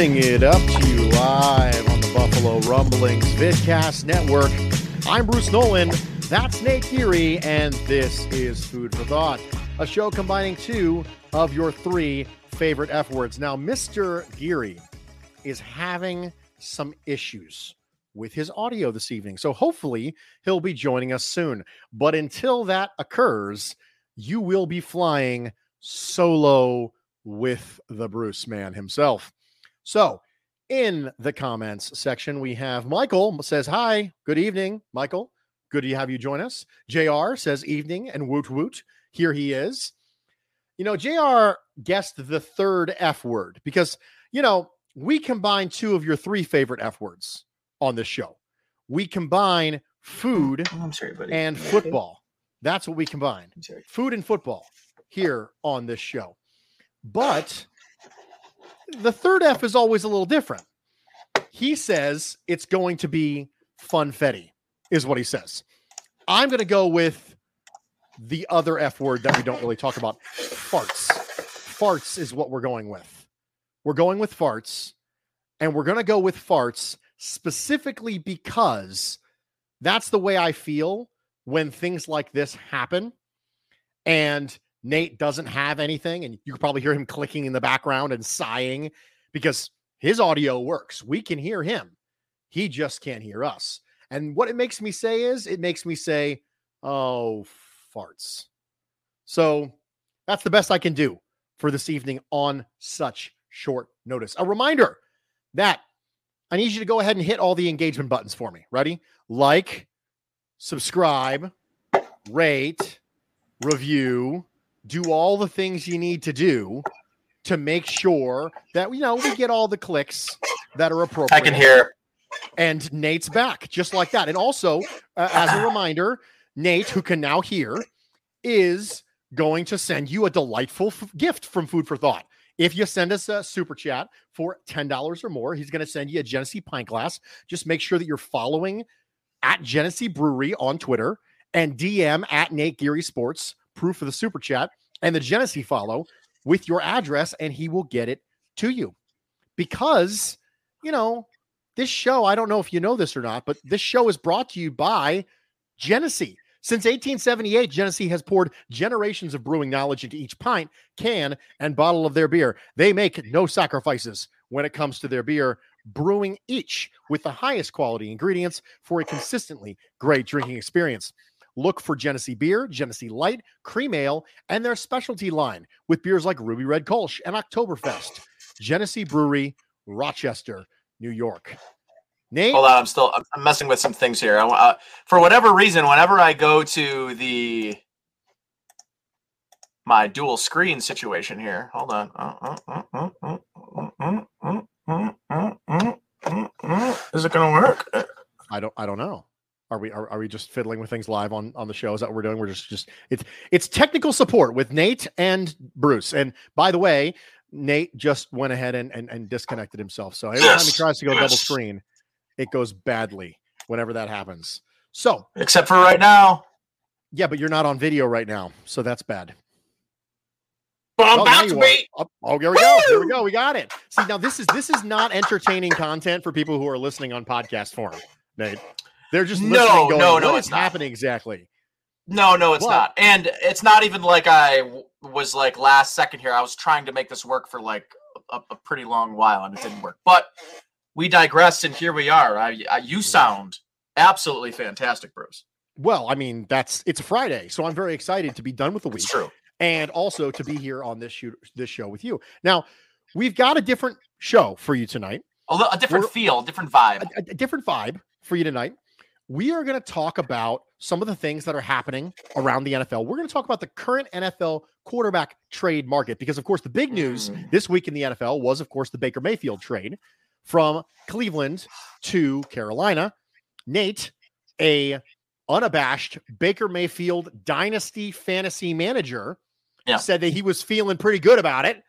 It up to you live on the Buffalo Rumblings Vidcast Network. I'm Bruce Nolan. That's Nate Geary, and this is Food for Thought, a show combining two of your three favorite F words. Now, Mr. Geary is having some issues with his audio this evening, so hopefully he'll be joining us soon. But until that occurs, you will be flying solo with the Bruce man himself. So, in the comments section, we have Michael says, Hi, good evening, Michael. Good to have you join us. JR says, Evening and woot woot. Here he is. You know, JR guessed the third F word because, you know, we combine two of your three favorite F words on this show. We combine food Oh, I'm sorry, buddy. and football. That's what we combine food and football here on this show. But the third F is always a little different. He says it's going to be funfetti, is what he says. I'm going to go with the other F word that we don't really talk about farts. Farts is what we're going with. We're going with farts, and we're going to go with farts specifically because that's the way I feel when things like this happen and Nate doesn't have anything, and you can probably hear him clicking in the background and sighing because his audio works. We can hear him. He just can't hear us. And what it makes me say is it makes me say, oh, farts. So that's the best I can do for this evening on such short notice. A reminder that I need you to go ahead and hit all the engagement buttons for me. Ready? Like, subscribe, rate, review, do all the things you need to do to make sure that you know we get all the clicks that are appropriate. I can hear. And Nate's back just like that. And also, uh, as a reminder, Nate, who can now hear, is going to send you a delightful f- gift from Food for Thought. If you send us a super chat for $10 or more, he's going to send you a Genesee pint glass. Just make sure that you're following at Genesee Brewery on Twitter and DM at Nate Geary Sports, proof of the super chat, and the Genesee follow with your address, and he will get it to you. Because, you know, this show, I don't know if you know this or not, but this show is brought to you by Genesee. Since 1878, Genesee has poured generations of brewing knowledge into each pint, can, and bottle of their beer. They make no sacrifices when it comes to their beer, brewing each with the highest quality ingredients for a consistently great drinking experience. Look for Genesee beer, Genesee Light, Cream Ale, and their specialty line with beers like Ruby Red Kolsch and Oktoberfest. Genesee Brewery, Rochester, New York. Nate, Hold on, I'm still I'm, messing with some things here. I, uh, for whatever reason, whenever I go to the my dual screen situation here, hold on. Is it going to work? I don't I don't know. Are we are, are we just fiddling with things live on on the show? Is that what we're doing? We're just just it's it's technical support with Nate and Bruce. And by the way, Nate just went ahead and, and, and disconnected himself. So every time he tries to go double screen, it goes badly whenever that happens. So Except for right now. yeah, but you're not on video right now, so that's bad. But I'm Oh, about to be. Oh, oh, here we go. Here we go. We got it. See, now this is this is not entertaining content for people who are listening on podcast form, Nate. They're just No, going, no, no, "What it's not." happening exactly? No, no, it's not. And it's not even like I w- was like last second here. I was trying to make this work for like a, a pretty long while and it didn't work. But we digressed and here we are. I, I you sound absolutely fantastic, Bruce. Well, I mean, that's it's a Friday, so I'm very excited to be done with the week. It's true. and also to be here on this shoot this show with you. Now, we've got a different show for you tonight, A, a different We're- feel, different vibe. a, a different vibe for you tonight. We are going to talk about some of the things that are happening around the NFL. We're going to talk about the current NFL quarterback trade market because, of course, the big news Mm. this week in the NFL was, of course, the Baker Mayfield trade from Cleveland to Carolina. Nate, a unabashed Baker Mayfield dynasty fantasy manager, Yeah. said that he was feeling pretty good about it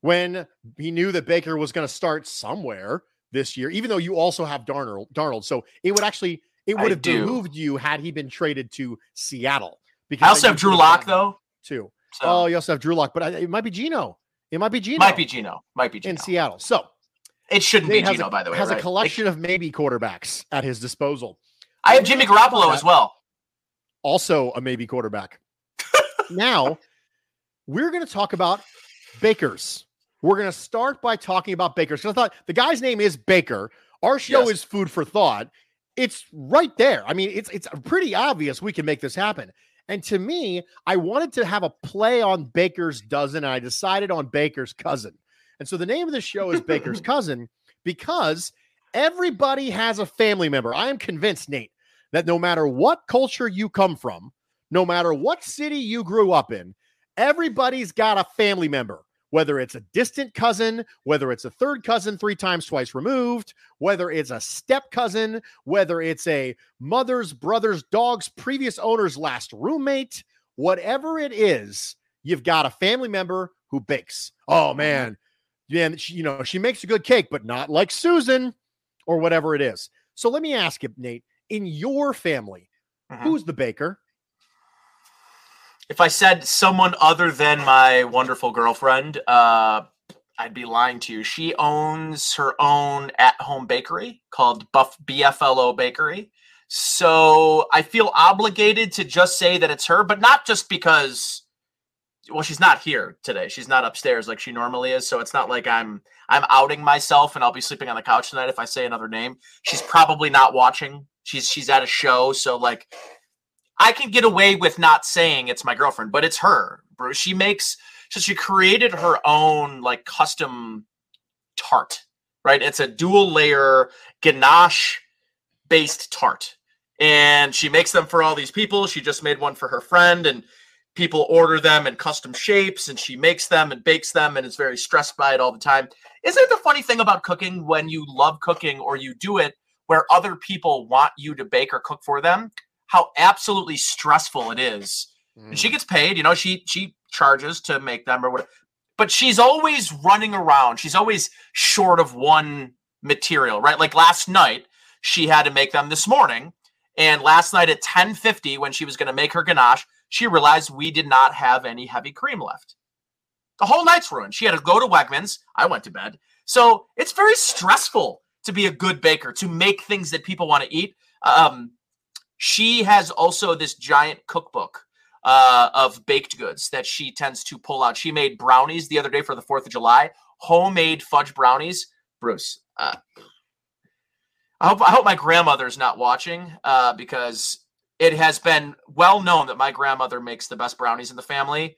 when he knew that Baker was going to start somewhere this year, even though you also have Darnold. Darnold, so it would actually it I would have do. behooved you had he been traded to Seattle. Because I also have Drew Lock though. too. So Oh, you also have Drew Lock, but I- it might be Geno. It might be Geno. might be Geno. Might be Geno. in Seattle. So It shouldn't be Geno, a, by the way. has right? a collection of maybe quarterbacks at his disposal. I have Jimmy gonna talk about Garoppolo as well. also a maybe quarterback. now, we're going to talk about Bakers. We're going to start by talking about Bakers because I thought the guy's name is Baker. Our show Yes. is food for thought. It's right there. I mean, it's it's pretty obvious we can make this happen. And to me, I wanted to have a play on Baker's dozen, and I decided on Baker's cousin. And so the name of the show is Baker's cousin because everybody has a family member. I am convinced, Nate, that no matter what culture you come from, no matter what city you grew up in, everybody's got a family member, whether it's a distant cousin, whether it's a third cousin three times twice removed, whether it's a step cousin, whether it's a mother's brother's dog's previous owner's last roommate, whatever it is, you've got a family member who bakes. Oh man, man, she, you know, she makes a good cake, but not like Susan or whatever it is. So let me ask you, Nate, in your family, Mhm. who's the baker? If I said someone other than my wonderful girlfriend, uh, I'd be lying to you. She owns her own at-home bakery called Buff BFLO Bakery. So I feel obligated to just say that it's her, but not just because well, she's not here today. She's not upstairs like she normally is. So it's not like I'm I'm outing myself and I'll be sleeping on the couch tonight if I say another name. She's probably not watching. She's she's at a show, so like I can get away with not saying it's my girlfriend, but it's her, bro. She makes so she created her own like custom tart, right? It's a dual layer ganache based tart. And she makes them for all these people. She just made one for her friend and people order them in custom shapes and she makes them and bakes them and is very stressed by it all the time. Isn't it the funny thing about cooking when you love cooking or you do it where other people want you to bake or cook for them? How absolutely stressful it is. And she gets paid you know she she charges to make them or whatever but she's always running around. She's always short of one material right? Like last night she had to make them this morning and last night at 10:50 when she was going to make her ganache she realized we did not have any heavy cream left. The whole night's ruined. She had to go to Wegmans. I went to bed. So it's very stressful to be a good baker to make things that people want to eat. Um she has also this giant cookbook uh, of baked goods that she tends to pull out. She made brownies the other day for the 4th of July, homemade fudge brownies. Bruce, uh, I hope I hope my grandmother's not watching uh, because it has been well known that my grandmother makes the best brownies in the family.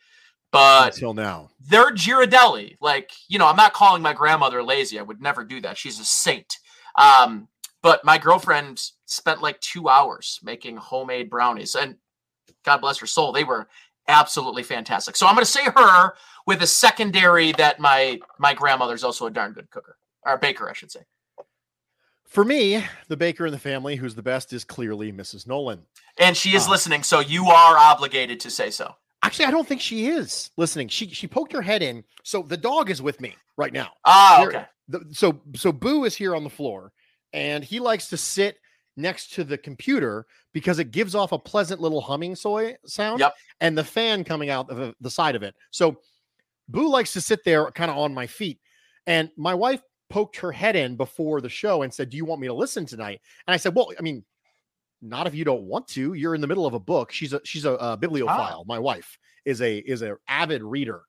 But until now. they're Ghirardelli. Like, you know, I'm not calling my grandmother lazy. I would never do that. She's a saint. Um, but my girlfriend spent like two hours making homemade brownies. And God bless her soul, they were absolutely fantastic. So I'm going to say her with a secondary that my my grandmother's also a darn good cooker or baker, I should say. For me, the baker in the family who's the best is clearly Mrs. Nolan. And she is Ah. listening, so you are obligated to say so. Actually, I don't think she is listening. She she poked her head in. So the dog is with me right now. Ah, okay. The, so so Boo is here on the floor, and he likes to sit next to the computer because it gives off a pleasant little humming soy sound. Yep. And the fan coming out of the- side of it. So Boo likes to sit there kind of on my feet. And my wife poked her head in before the show and said, Do you want me to listen tonight? And I said, Well, I mean, not if you don't want to. You're in the middle of a book. She's a she's a, uh bibliophile. My wife is a is a avid reader.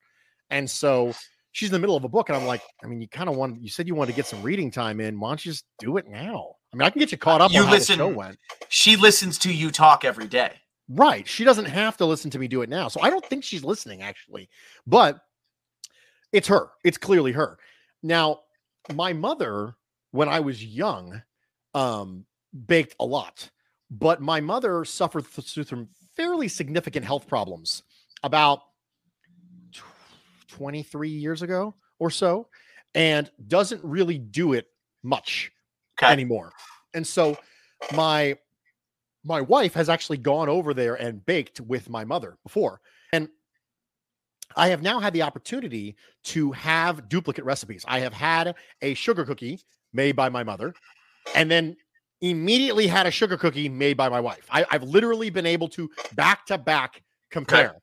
And so she's in the middle of a book. And I'm like, I mean, you kind of want you said you wanted to get some reading time in. Why don't you just do it now? I mean, I can get you caught up You on how listen- the show went. She listens to you talk every day. Right. She doesn't have to listen to me do it now. So I don't think she's listening actually. But it's her. It's clearly her. Now, my mother when I was young um baked a lot. But my mother suffered th- through some fairly significant health problems about tw- 23 years ago or so and doesn't really do it much Okay. anymore. And so my my wife has actually gone over there and baked with my mother before. And I have now had the opportunity to have duplicate recipes. I have had a sugar cookie made by my mother and then immediately had a sugar cookie made by my wife. I, I've literally been able to back to back compare.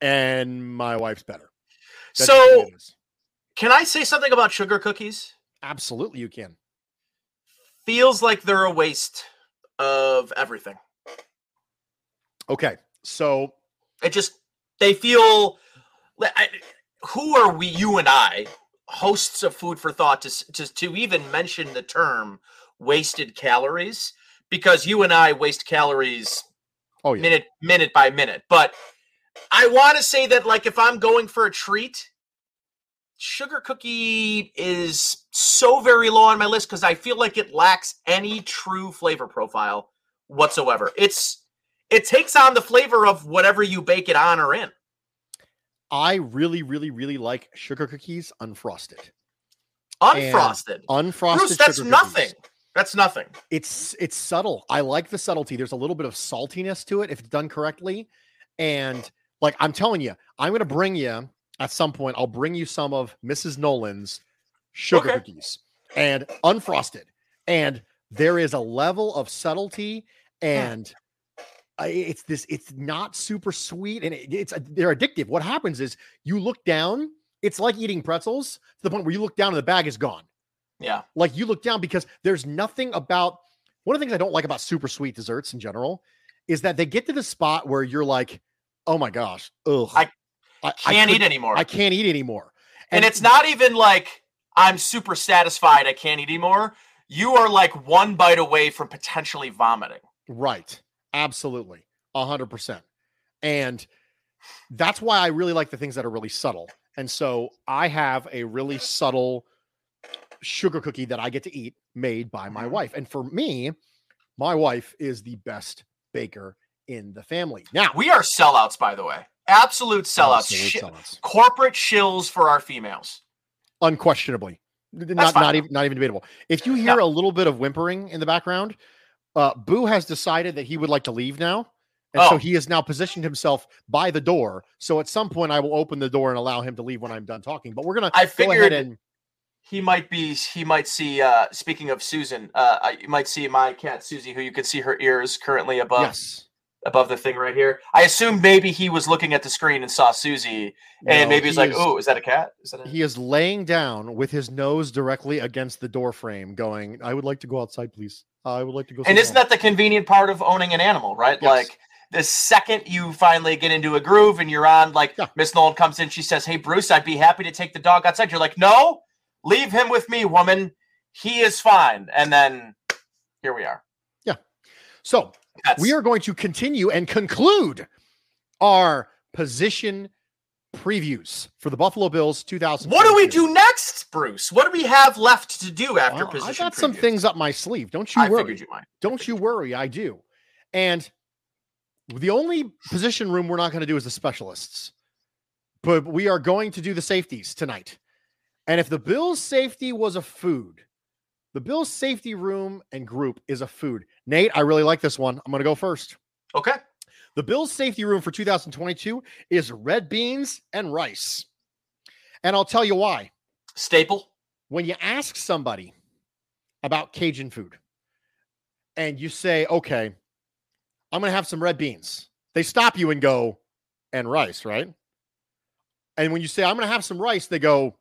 And my wife's better. That's so, can I say something about sugar cookies? absolutely you can. Feels like they're a waste of everything. Okay. So It just they feel. I, who are we? You and I, hosts of Food for Thought, to to to even mention the term wasted calories because you and I waste calories oh yeah. minute minute by minute. But I want to say that like if I'm going for a treat, sugar cookie is so very low on my list because I feel like it lacks any true flavor profile whatsoever. It's it takes on the flavor of whatever you bake it on or in. I really, really, really like sugar cookies unfrosted. And Unfrosted. Unfrosted. Bruce, that's nothing. cookies. That's nothing. It's it's subtle. I like the subtlety. There's a little bit of saltiness to it if it's done correctly. And like I'm telling you, I'm gonna bring you at some point. I'll bring you some of Mrs. Nolan's sugar Okay. cookies and unfrosted. And there is a level of subtlety and it's this it's not super sweet and it, it's they're addictive what happens is you look down it's like eating pretzels to the point where you look down and the bag is gone Yeah. like you look down because there's nothing about one of the things I don't like about super sweet desserts in general is that they get to the spot where you're like, oh my gosh, ugh, I I Can't could- eat anymore. I can't eat anymore. and it's not even like I'm super satisfied I can't eat anymore. You are like one bite away from potentially vomiting. right, absolutely, a hundred percent, and that's why I really like the things that are really subtle. And so I have a really subtle sugar cookie that I get to eat made by my Mhm. wife, and for me, my wife is the best baker in the family. Now, We are sellouts, by the way. Absolute sellouts. Absolute sellouts. corporate shills for our females. Unquestionably. Not not even not even debatable. If you hear a little bit of whimpering in the background uh boo has decided that he would like to leave now and so Oh. he has now positioned himself by the door. So at some point i will open the door and allow him to leave when i'm done talking but we're gonna I figured and he might be he might see uh speaking of Susan, uh I- you might see my cat Susie, who you can see her ears currently above. Yes above the thing right here. I assume maybe he was looking at the screen and saw Susie and No, maybe he's he like, is- Oh, is that a cat? Is that a he is laying down with his nose directly against the door frame going i would like to go outside please i would like to go And isn't down." that the convenient part of owning an animal, right? Yes. Like the second you finally get into a groove and you're on, like Yeah. Miss Nolan comes in, she says, Hey Bruce, I'd be happy to take the dog outside. You're like, No, leave him with me, woman. He is fine. And then here we are. Yeah. So That's we are going to continue and conclude our position previews for the Buffalo Bills 2000. what do we do next, Bruce? What do we have left to do after I position? I got some things up my sleeve. Don't you I worry. figured you might. Don't you worry. I do. And the only position room we're not going to do is the specialists, but we are going to do the safeties tonight. And if the Bills safety was a food, the Bills safety room and group is a food. Nate, I really like this one. I'm going to go first. Okay. The Bills' safety room for 2022 is red beans and rice. And I'll tell you why. Staple. When you ask somebody about Cajun food and you say, okay, I'm going to have some red beans, they stop you and go, and rice, right? And when you say, I'm going to have some rice, they go,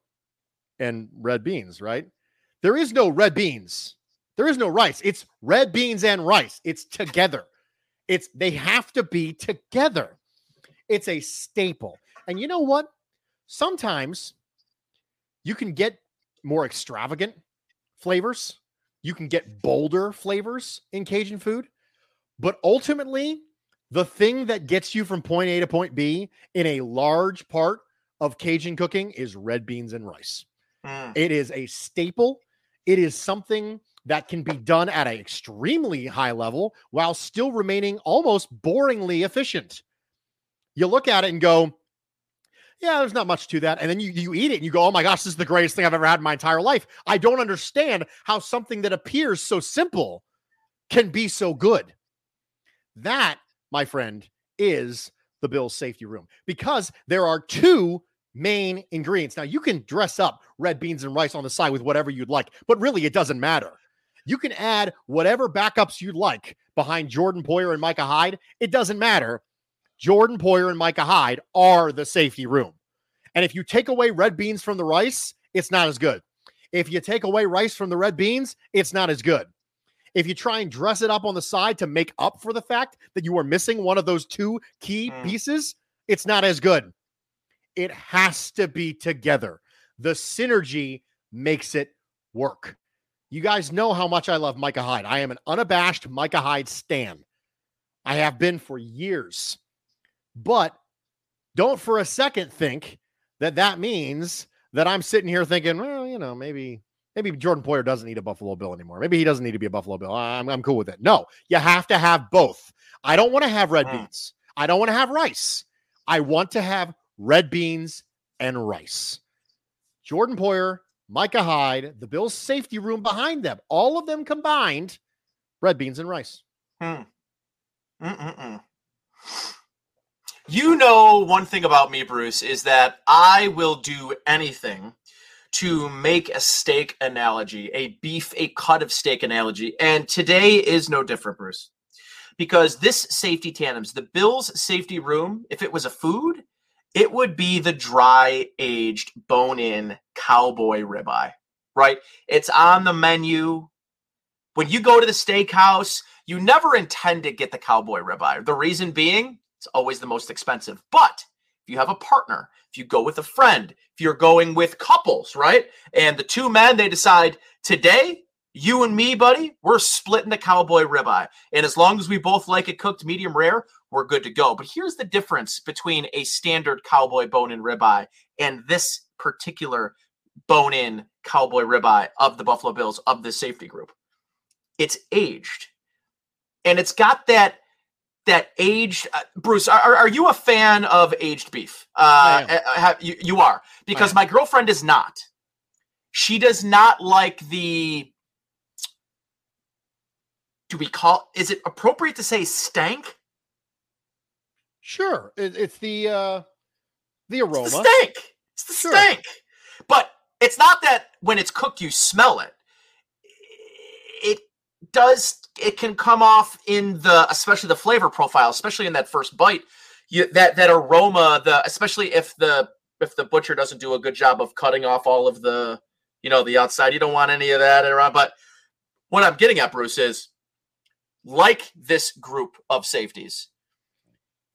and red beans, right? There is no red beans. There is no rice. It's red beans and rice. It's together. It's they have to be together. It's a staple. And you know what? Sometimes you can get more extravagant flavors. You can get bolder flavors in Cajun food. But ultimately, the thing that gets you from point A to point B in a large part of Cajun cooking is red beans and rice. Mm. It is a staple. It is something that can be done at an extremely high level while still remaining almost boringly efficient. You look at it and go, yeah, there's not much to that. And then you, you eat it and you go, oh my gosh, this is the greatest thing I've ever had in my entire life. I don't understand how something that appears so simple can be so good. That, my friend, is the Bills safety room because there are two main ingredients. Now, you can dress up red beans and rice on the side with whatever you'd like, but really it doesn't matter. You can add whatever backups you'd like behind Jordan Poyer and Micah Hyde. It doesn't matter. Jordan Poyer and Micah Hyde are the safety room. And if you take away red beans from the rice, it's not as good. If you take away rice from the red beans, it's not as good. If you try and dress it up on the side to make up for the fact that you are missing one of those two key mm. pieces, it's not as good. It has to be together. The synergy makes it work. You guys know how much I love Micah Hyde. I am an unabashed Micah Hyde stan. I have been for years. But don't for a second think that that means that I'm sitting here thinking, well, you know, maybe maybe Jordan Poyer doesn't need a Buffalo Bill anymore. Maybe he doesn't need to be a Buffalo Bill. I'm, I'm cool with it. No, you have to have both. I don't want to have red beans. I don't want to have rice. I want to have red beans and rice. Jordan Poyer Micah Hyde, the Bills' safety room behind them, all of them combined, red beans and rice. Hmm. Mm-mm-mm. You know, one thing about me, Bruce, is that I will do anything to make a steak analogy, a beef, a cut of steak analogy. And today is no different, Bruce, because this safety tandems, the Bills' safety room, if it was a food, it would be the dry aged bone in cowboy ribeye, right? It's on the menu. When you go to the steakhouse, you never intend to get the cowboy ribeye. The reason being, it's always the most expensive. But if you have a partner, if you go with a friend, if you're going with couples, right? And the two men, they decide today, you and me, buddy, we're splitting the cowboy ribeye. And as long as we both like it cooked medium rare, we're good to go. But here's the difference between a standard cowboy bone in ribeye and this particular bone in cowboy ribeye of the Buffalo Bills of the safety group. It's aged. And it's got that that aged uh, Bruce are, are you a fan of aged beef? Uh, uh have, you, you are because my girlfriend is not. She does not like the do we call is it appropriate to say stank? Sure. It, it's the uh the aroma. It's the stank. It's the sure. stank. But it's not that when it's cooked you smell it. It does it can come off in the especially the flavor profile, especially in that first bite. You, that that aroma, the especially if the if the butcher doesn't do a good job of cutting off all of the you know the outside, you don't want any of that around. But what I'm getting at, Bruce, is like this group of safeties,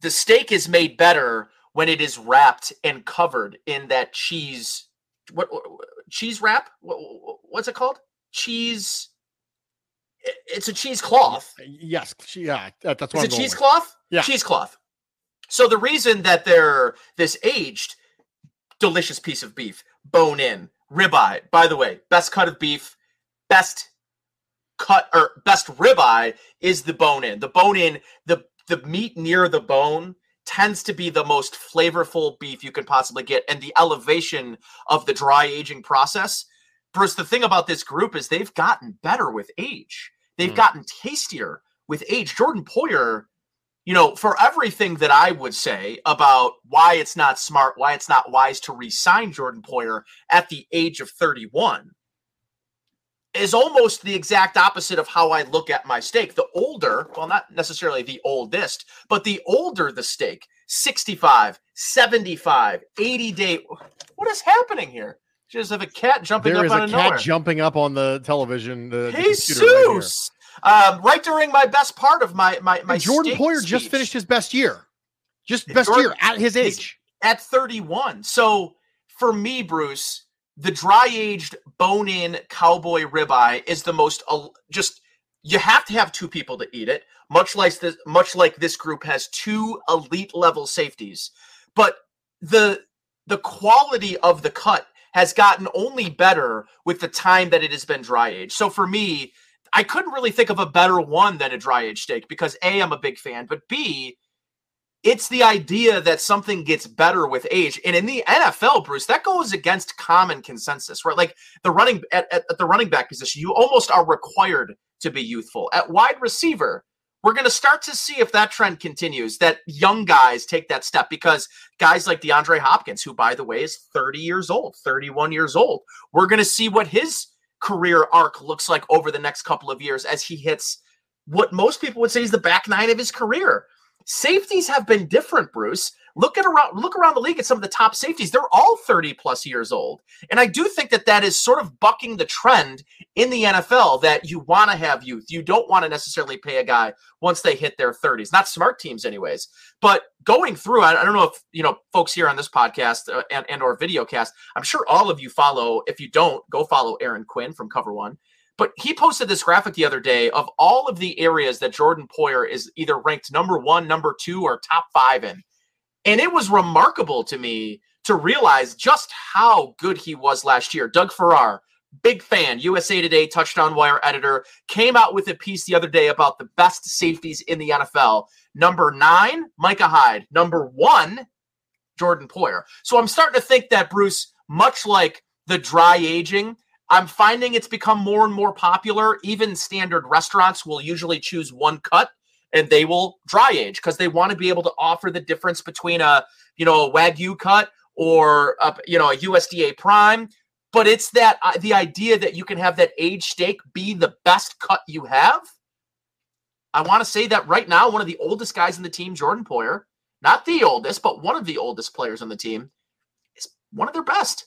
the steak is made better when it is wrapped and covered in that cheese. What, what cheese wrap? What, what's it called? Cheese. It's a cheesecloth. Yes, yeah, that's what. Is it cheesecloth? Yeah, cheesecloth. So the reason that they're this aged, delicious piece of beef, bone in, ribeye. By the way, best cut of beef, best cut or best ribeye is the bone in. The bone in, the the meat near the bone tends to be the most flavorful beef you can possibly get and the elevation of the dry aging process bruce the thing about this group is they've gotten better with age they've mm. gotten tastier with age jordan poyer you know, for everything that I would say about why it's not smart, why it's not wise to re-sign Jordan Poyer at the age of 31, is almost the exact opposite of how I look at my steak. The older, well, not necessarily the oldest, but the older the steak, 65, 75, 80 day. What is happening here? Just have a cat jumping there up is out a of cat nowhere. jumping up on the television. The, the right um, right during my best part of my my my Jordan Poyer just finished his best year. Just best Jordan- year at his age. at 31. So for me, Bruce, the dry aged bone in cowboy ribeye is the most just you have to have two people to eat it. Much like this, much like this group has two elite level safeties, but the the quality of the cut has gotten only better with the time that it has been dry aged. So for me, I couldn't really think of a better one than a dry aged steak because A, I'm a big fan, but B, it's the idea that something gets better with age. And in the NFL, Bruce, that goes against common consensus, right? Like the running at, at, at the running back position, you almost are required to be youthful. At wide receiver, we're going to start to see if that trend continues, that young guys take that step because guys like DeAndre Hopkins, who by the way is 30 years old, 31 years old, we're going to see what his career arc looks like over the next couple of years as he hits what most people would say is the back nine of his career. Safeties have been different, Bruce. Look at around look around the league at some of the top safeties. They're all 30 plus years old. And I do think that that is sort of bucking the trend in the NFL that you want to have youth. You don't want to necessarily pay a guy once they hit their 30s. Not smart teams anyways. But going through I, I don't know if, you know, folks here on this podcast uh, and and or video cast, I'm sure all of you follow if you don't, go follow Aaron Quinn from Cover 1. But he posted this graphic the other day of all of the areas that Jordan Poyer is either ranked number one, number two, or top five in. And it was remarkable to me to realize just how good he was last year. Doug Farrar, big fan, USA Today touchdown wire editor, came out with a piece the other day about the best safeties in the NFL. Number nine, Micah Hyde. Number one, Jordan Poyer. So I'm starting to think that, Bruce, much like the dry aging, I'm finding it's become more and more popular. Even standard restaurants will usually choose one cut and they will dry age because they want to be able to offer the difference between a you know a wagyu cut or a, you know a USDA prime. But it's that uh, the idea that you can have that age steak be the best cut you have. I want to say that right now, one of the oldest guys in the team, Jordan Poyer, not the oldest, but one of the oldest players on the team, is one of their best.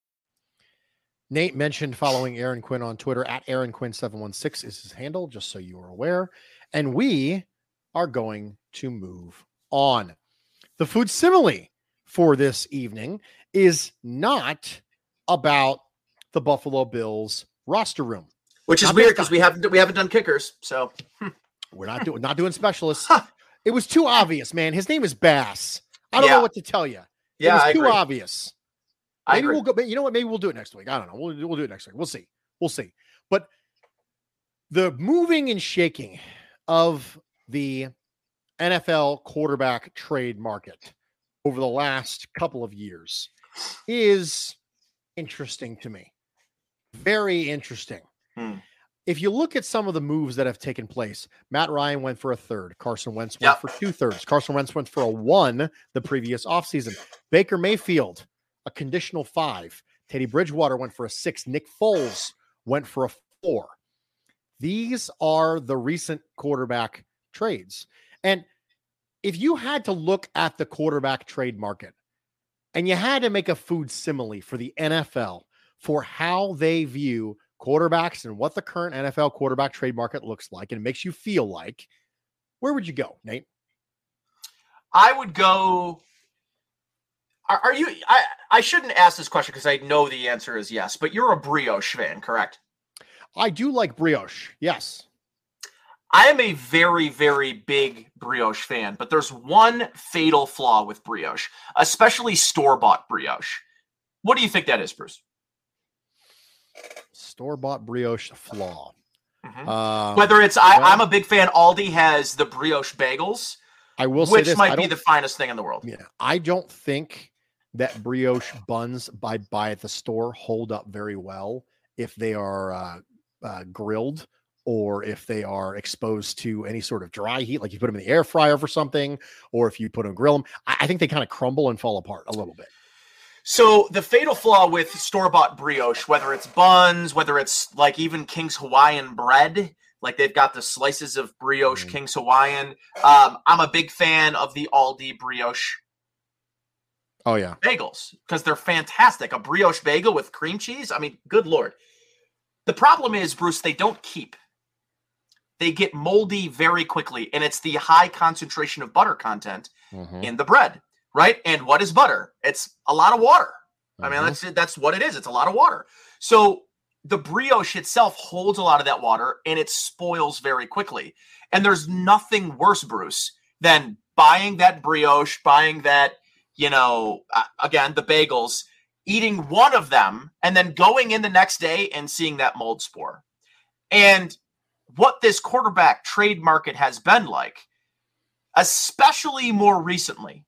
Nate mentioned following Aaron Quinn on Twitter at Aaron Quinn716 is his handle, just so you are aware. And we are going to move on. The food simile for this evening is not about the Buffalo Bills roster room. Which is Not weird because we haven't we haven't done kickers. So hmm. We're not doing not doing specialists. Huh. It was too obvious, man. His name is Bass. I don't Yeah. know what to tell you. Yeah, it was I too agree. obvious. Maybe we'll go. You know what? Maybe we'll do it next week. I don't know. We'll, we'll do it next week. We'll see. We'll see. But the moving and shaking of the NFL quarterback trade market over the last couple of years is interesting to me. Very interesting. Hmm. If you look at some of the moves that have taken place, Matt Ryan went for a third. Carson Wentz went Yep. for two thirds. Carson Wentz went for a one the previous offseason. Baker Mayfield, a conditional five. Teddy Bridgewater went for a six. Nick Foles went for a four. These are the recent quarterback trades. And if you had to look at the quarterback trade market and you had to make a food simile for the NFL for how they view quarterbacks and what the current NFL quarterback trade market looks like and makes you feel like, where would you go, Nate? I would go. Are, are you? I I shouldn't ask this question because I know the answer is yes, but you're a brioche fan, correct? I do like brioche. Yes. I am a very, very big brioche fan, but there's one fatal flaw with brioche, especially store bought brioche. What do you think that is, Bruce? Store bought brioche flaw. Mm-hmm. Uh, Whether it's, I, well, I'm a big fan. Aldi has the brioche bagels. I will which this, might be the finest thing in the world. Yeah, I don't think that brioche buns by buy at the store hold up very well if they are uh, uh, grilled or if they are exposed to any sort of dry heat, like you put them in the air fryer for something, or if you put them grill them, I, I think they kind of crumble and fall apart a little bit. So the fatal flaw with store-bought brioche, whether it's buns, whether it's like even King's Hawaiian bread, like they've got the slices of brioche mm. King's Hawaiian. Um, I'm a big fan of the Aldi brioche. Oh yeah, bagels because they're fantastic. A brioche bagel with cream cheese. I mean, good lord. The problem is, Bruce, they don't keep they get moldy very quickly. And it's the high concentration of butter content mm-hmm. in the bread, right? And what is butter? It's a lot of water. Mm-hmm. I mean, mm-hmm. that's that's what it is. It's a lot of water. So the brioche itself holds a lot of that water and it spoils very quickly. And there's nothing worse, Bruce, than buying that brioche, buying that, you know, uh, again, the bagels, eating one of them, and then going in the next day and seeing that mold spore. And what this quarterback trade market has been like, especially more recently,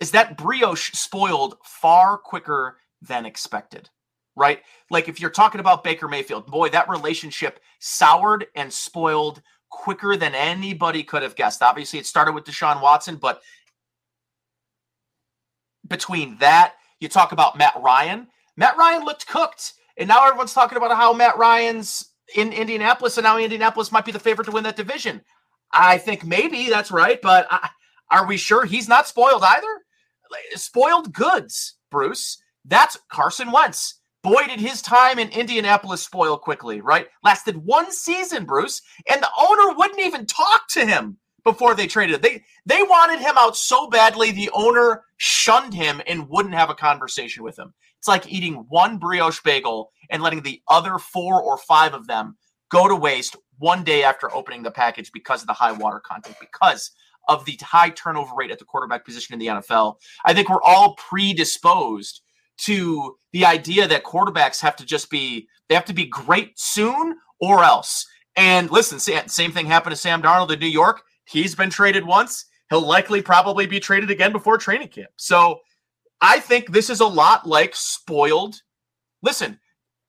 is that brioche spoiled far quicker than expected, right? Like if you're talking about Baker Mayfield, boy, that relationship soured and spoiled quicker than anybody could have guessed. Obviously, it started with Deshaun Watson, but between that, you talk about Matt Ryan. Matt Ryan looked cooked. And now everyone's talking about how Matt Ryan's in Indianapolis, and now Indianapolis might be the favorite to win that division. I think maybe that's right, but I, are we sure he's not spoiled either? Spoiled goods, Bruce. That's Carson Wentz. Boy, did his time in Indianapolis spoil quickly, right? Lasted one season, Bruce, and the owner wouldn't even talk to him before they traded. They they wanted him out so badly, the owner shunned him and wouldn't have a conversation with him. It's like eating one brioche bagel and letting the other four or five of them go to waste one day after opening the package because of the high water content, because of the high turnover rate at the quarterback position in the NFL. I think we're all predisposed to the idea that quarterbacks have to just be they have to be great soon or else. And listen, same thing happened to Sam Darnold in New York. He's been traded once. He'll likely probably be traded again before training camp. So I think this is a lot like spoiled. Listen,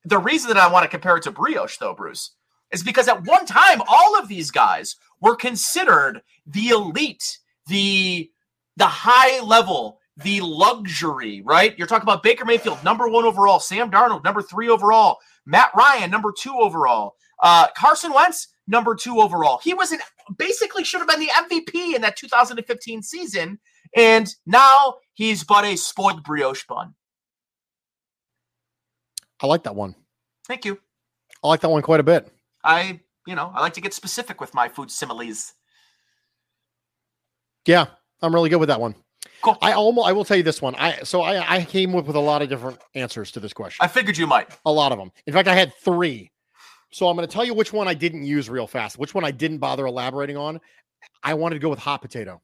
the reason that I want to compare it to brioche, though, Bruce, is because at one time all of these guys were considered the elite, the the high level, the luxury, right? You're talking about Baker Mayfield, number one overall, Sam Darnold, number three overall, Matt Ryan, number two overall, uh, Carson Wentz, number two overall. He was an basically should have been the MVP in that 2015 season, and now he's but a spoiled brioche bun. I like that one. Thank you. I like that one quite a bit. I, you know, I like to get specific with my food similes. Yeah, I'm really good with that one. Cool. I almost I will tell you this one. I so I I came up with a lot of different answers to this question. I figured you might. A lot of them. In fact, I had three. So I'm going to tell you which one I didn't use real fast. Which one I didn't bother elaborating on. I wanted to go with hot potato.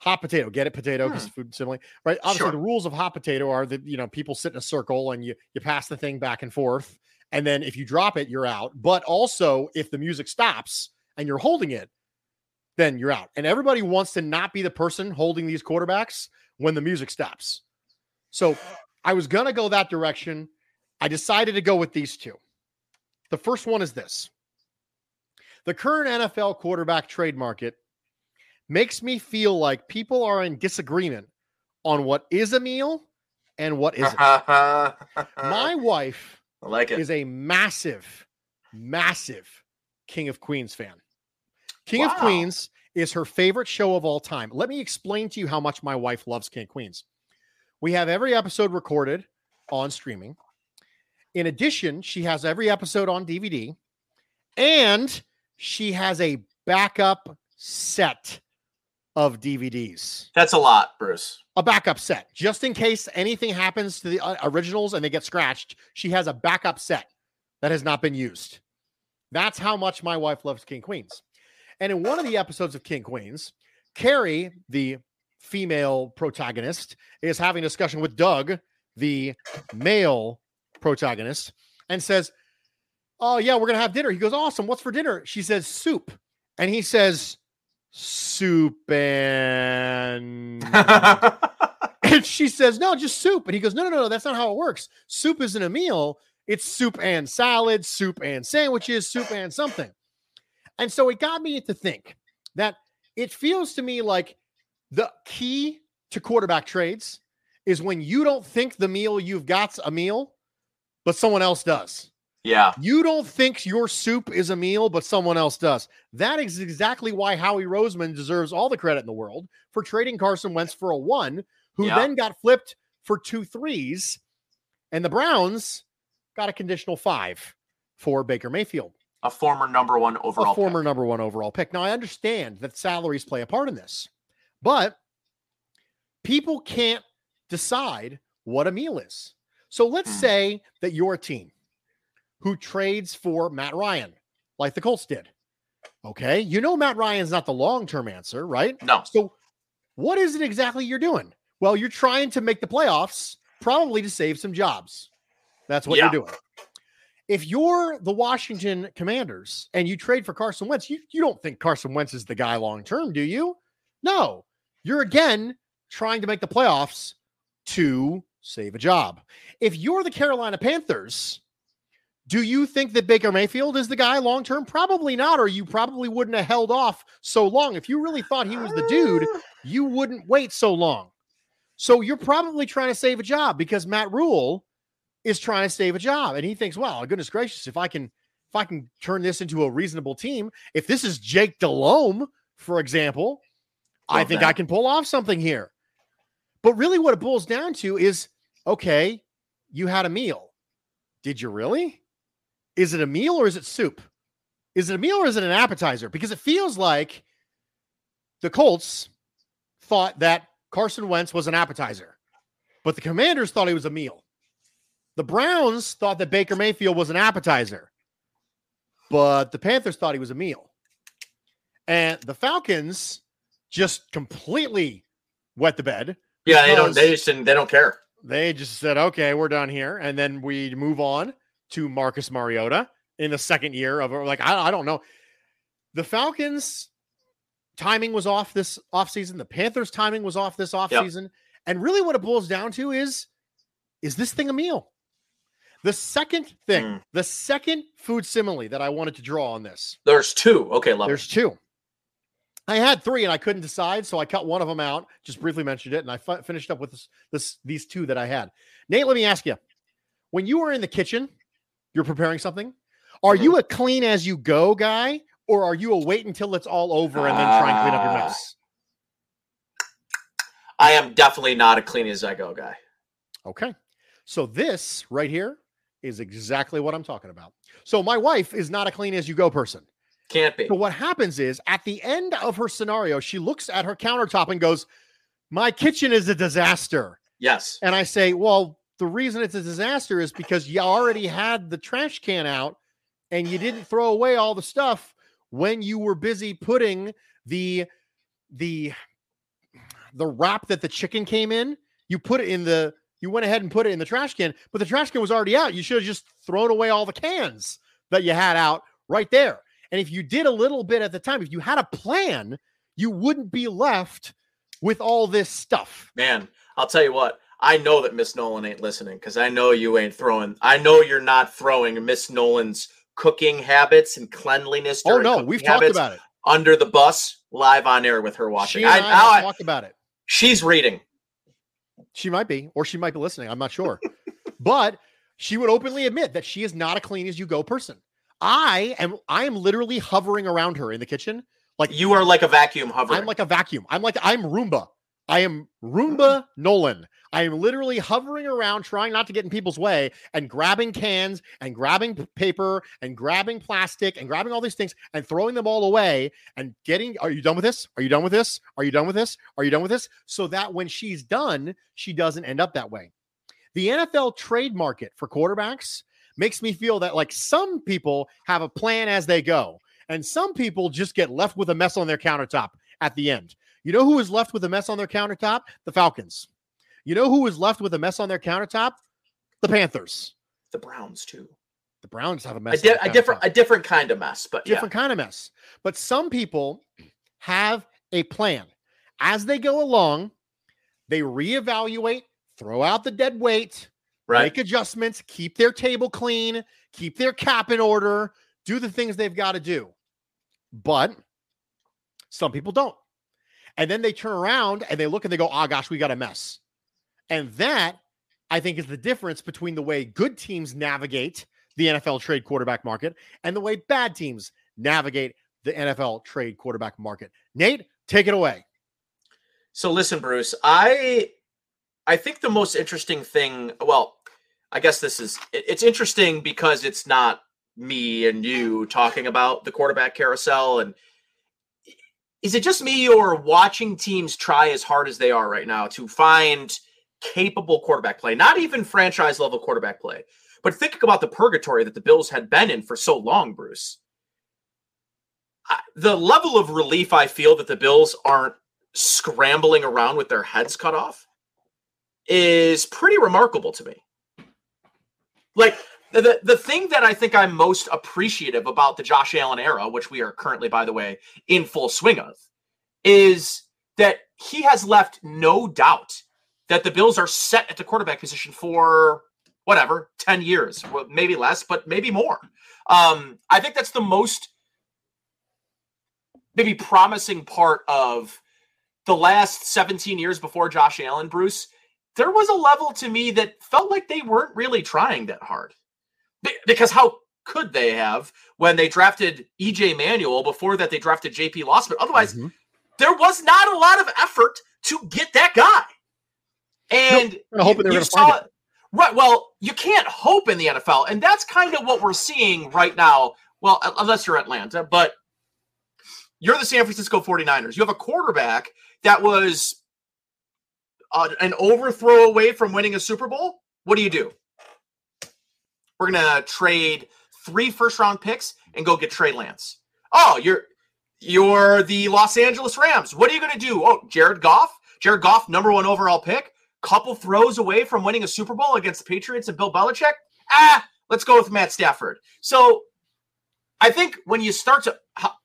Hot potato, get it? Potato because hmm. food simile, right? Obviously, sure. the rules of hot potato are that you know people sit in a circle and you you pass the thing back and forth, and then if you drop it, you're out. But also, if the music stops and you're holding it, then you're out. And everybody wants to not be the person holding these quarterbacks when the music stops. So I was gonna go that direction. I decided to go with these two. The first one is this: the current NFL quarterback trade market makes me feel like people are in disagreement on what is a meal and what isn't. My wife I like it. is a massive, massive King of Queens fan. King of Queens is her favorite show of all time. Let me explain to you how much my wife loves King of Queens. We have every episode recorded on streaming. In addition, she has every episode on DVD and she has a backup set of DVDs. That's a lot, Bruce. A backup set. Just in case anything happens to the uh, originals and they get scratched, she has a backup set that has not been used. That's how much my wife loves King Queens. And in one of the episodes of King Queens, Carrie, the female protagonist, is having a discussion with Doug, the male protagonist, and says, Oh, yeah, we're going to have dinner. He goes, Awesome. What's for dinner? She says, Soup. And he says, Soup and. and she says, No, just soup. And he goes, No, no, no, no, that's not how it works. Soup isn't a meal. It's soup and salad, soup and sandwiches, soup and something. And so it got me to think that it feels to me like the key to quarterback trades is when you don't think the meal you've got's a meal, but someone else does. yeah. You don't think your soup is a meal, but someone else does. That is exactly why Howie Roseman deserves all the credit in the world for trading Carson Wentz for a one, who Yeah. then got flipped for two threes. And the Browns got a conditional five for Baker Mayfield, A former number one overall. a former pick. number one overall pick. Now, I understand that salaries play a part in this, but people can't decide what a meal is. So let's Hmm. say that you're team who trades for Matt Ryan, like the Colts did. Okay. You know, Matt Ryan's not the long term answer, right? No. So, what is it exactly you're doing? Well, you're trying to make the playoffs, probably to save some jobs. That's what Yeah. you're doing. If you're the Washington Commanders and you trade for Carson Wentz, you, you don't think Carson Wentz is the guy long term, do you? No. You're again trying to make the playoffs to save a job. If you're the Carolina Panthers, do you think that Baker Mayfield is the guy long term? Probably not, or you probably wouldn't have held off so long. If you really thought he was the dude, you wouldn't wait so long. So you're probably trying to save a job because Matt Rhule is trying to save a job. And he thinks, well, goodness gracious, if I can if I can turn this into a reasonable team, if this is Jake Delhomme, for example, I think that. I can pull off something here. But really, what it boils down to is okay, you had a meal. Did you really? Is it a meal or is it soup? Is it a meal or is it an appetizer? Because it feels like the Colts thought that Carson Wentz was an appetizer, but the Commanders thought he was a meal. The Browns thought that Baker Mayfield was an appetizer, but the Panthers thought he was a meal. And the Falcons just completely wet the bed. Yeah, they don't. They just didn't. They don't care. They just said, okay, we're done here. And then we move on to Marcus Mariota in the second year of like, I, I don't know. The Falcons timing was off this offseason. The Panthers timing was off this offseason. And really what it boils down to is, is this thing a meal? The second thing, Mm. the second food simile that I wanted to draw on this, There's two. Okay, love there's two. I had three and I couldn't decide, so I cut one of them out. Just briefly mentioned it, and I fi- finished up with this, this these two that I had. Nate, let me ask you: When you are in the kitchen, you're preparing something. Are you a clean as you go guy, or are you a wait until it's all over and then try and clean up your mess? Uh, I am definitely not a clean as I go guy. Okay, so this right here is exactly what I'm talking about. So my wife is not a clean as you go person. Can't be. So what happens is at the end of her scenario, she looks at her countertop and goes, "My kitchen is a disaster." Yes. And I say, "Well, the reason it's a disaster is because you already had the trash can out and you didn't throw away all the stuff when you were busy putting the the the wrap that the chicken came in. You put it in the you went ahead and put it in the trash can, but the trash can was already out. You should have just thrown away all the cans that you had out right there. And if you did a little bit at the time, if you had a plan, you wouldn't be left with all this stuff. Man, I'll tell you what. I know that Miss Nolan ain't listening because I know you ain't throwing. I know you're not throwing Miss Nolan's cooking habits and cleanliness. Oh no, we've talked about it. under the bus live on air with her watching. I, I, now have I- talked about it. she's reading. She might be, or she might be listening. I'm not sure. but she would openly admit that she is not a clean as you go person. I am I am literally hovering around her in the kitchen, Like You are like a vacuum hovering. I'm like a vacuum. I'm like I'm Roomba. I am Roomba Nolan. I am literally hovering around trying not to get in people's way and grabbing cans and grabbing paper and grabbing plastic and grabbing all these things and throwing them all away and getting are you done with this? Are you done with this? Are you done with this? Are you done with this? So that when she's done, she doesn't end up that way. The NFL trade market for quarterbacks makes me feel that like some people have a plan as they go and some people just get left with a mess on their countertop at the end. You know who is left with a mess on their countertop? The Falcons. You know who is left with a mess on their countertop? The Panthers. the Browns too. The Browns have a A, mess. di- a different a different kind of mess, but different kind of mess. But some people have a plan. As they go along, they reevaluate, throw out the dead weight, yeah, right. make adjustments, keep their table clean, keep their cap in order, do the things they've got to do. But some people don't. And then they turn around and they look and they go, oh gosh, we got a mess. And that, I think, is the difference between the way good teams navigate the NFL trade quarterback market and the way bad teams navigate the NFL trade quarterback market. Nate, take it away. So listen, Bruce, I I think the most interesting thing, well, I guess this is it's interesting because it's not me and you talking about the quarterback carousel and is it just me or watching teams try as hard as they are right now to find capable quarterback play, not even franchise level quarterback play, but thinking about the purgatory that the Bills had been in for so long, Bruce. The level of relief I feel that the Bills aren't scrambling around with their heads cut off is pretty remarkable to me. Like the, the thing that I think I'm most appreciative about the Josh Allen era, which we are currently, by the way, in full swing of, is that he has left no doubt that the Bills are set at the quarterback position for whatever 10 years maybe less but maybe more. Um i think that's the most maybe promising part of the last 17 years before josh allen bruce there was a level to me that felt like they weren't really trying that hard because how could they have when they drafted ej manuel before that they drafted jp loss but otherwise Mhm. there was not a lot of effort to get that guy and I'm hoping they're gonna find saw- Right. Well, you can't hope in the NFL, and that's kind of what we're seeing right now. Well, unless you're Atlanta, but you're the San Francisco 49ers. You have a quarterback that was uh, an overthrow away from winning a Super Bowl. What do you do? We're to trade three first round picks and go get Trey Lance. Oh, you're you're the Los Angeles Rams. What are you to do? Oh, Jared Goff. Jared Goff, number one overall pick couple throws away from winning a Super Bowl against the Patriots and Bill Belichick. Ah, let's go with Matt Stafford. So I think when you start to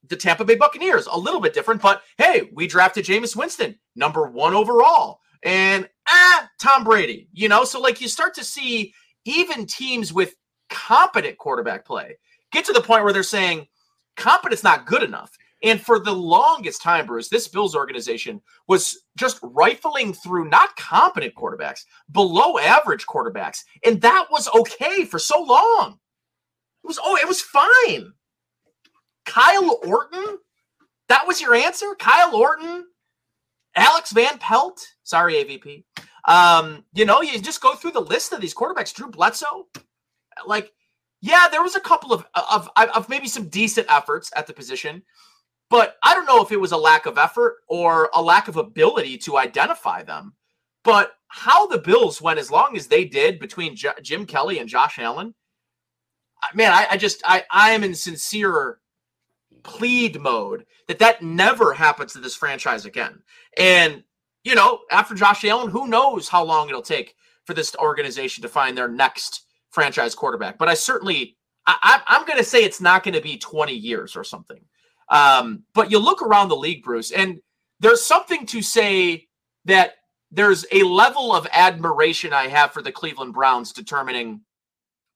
the Tampa Bay Buccaneers, a little bit different, but hey, we drafted Jameis Winston, number one overall, and ah, Tom Brady. You know, so like you start to see even teams with competent quarterback play get to the point where they're saying competence not good enough. And for the longest time, Bruce, this Bills organization was just rifling through not competent quarterbacks, below average quarterbacks. And that was okay for so long. It was oh, it was fine. Kyle Orton? That was your answer? Kyle Orton? Alex Van Pelt? Sorry, AVP. Um, you know, you just go through the list of these quarterbacks. Drew Bledsoe. Like, yeah, there was a couple of of, of maybe some decent efforts at the position. But I don't know if it was a lack of effort or a lack of ability to identify them. But how the Bills went as long as they did between J- Jim Kelly and Josh Allen, man, I, I just I I am in sincere plead mode that that never happens to this franchise again. And you know, after Josh Allen, who knows how long it'll take for this organization to find their next franchise quarterback? But I certainly I, I'm going to say it's not going to be 20 years or something. Um, but you look around the league, Bruce, and there's something to say that there's a level of admiration I have for the Cleveland Browns determining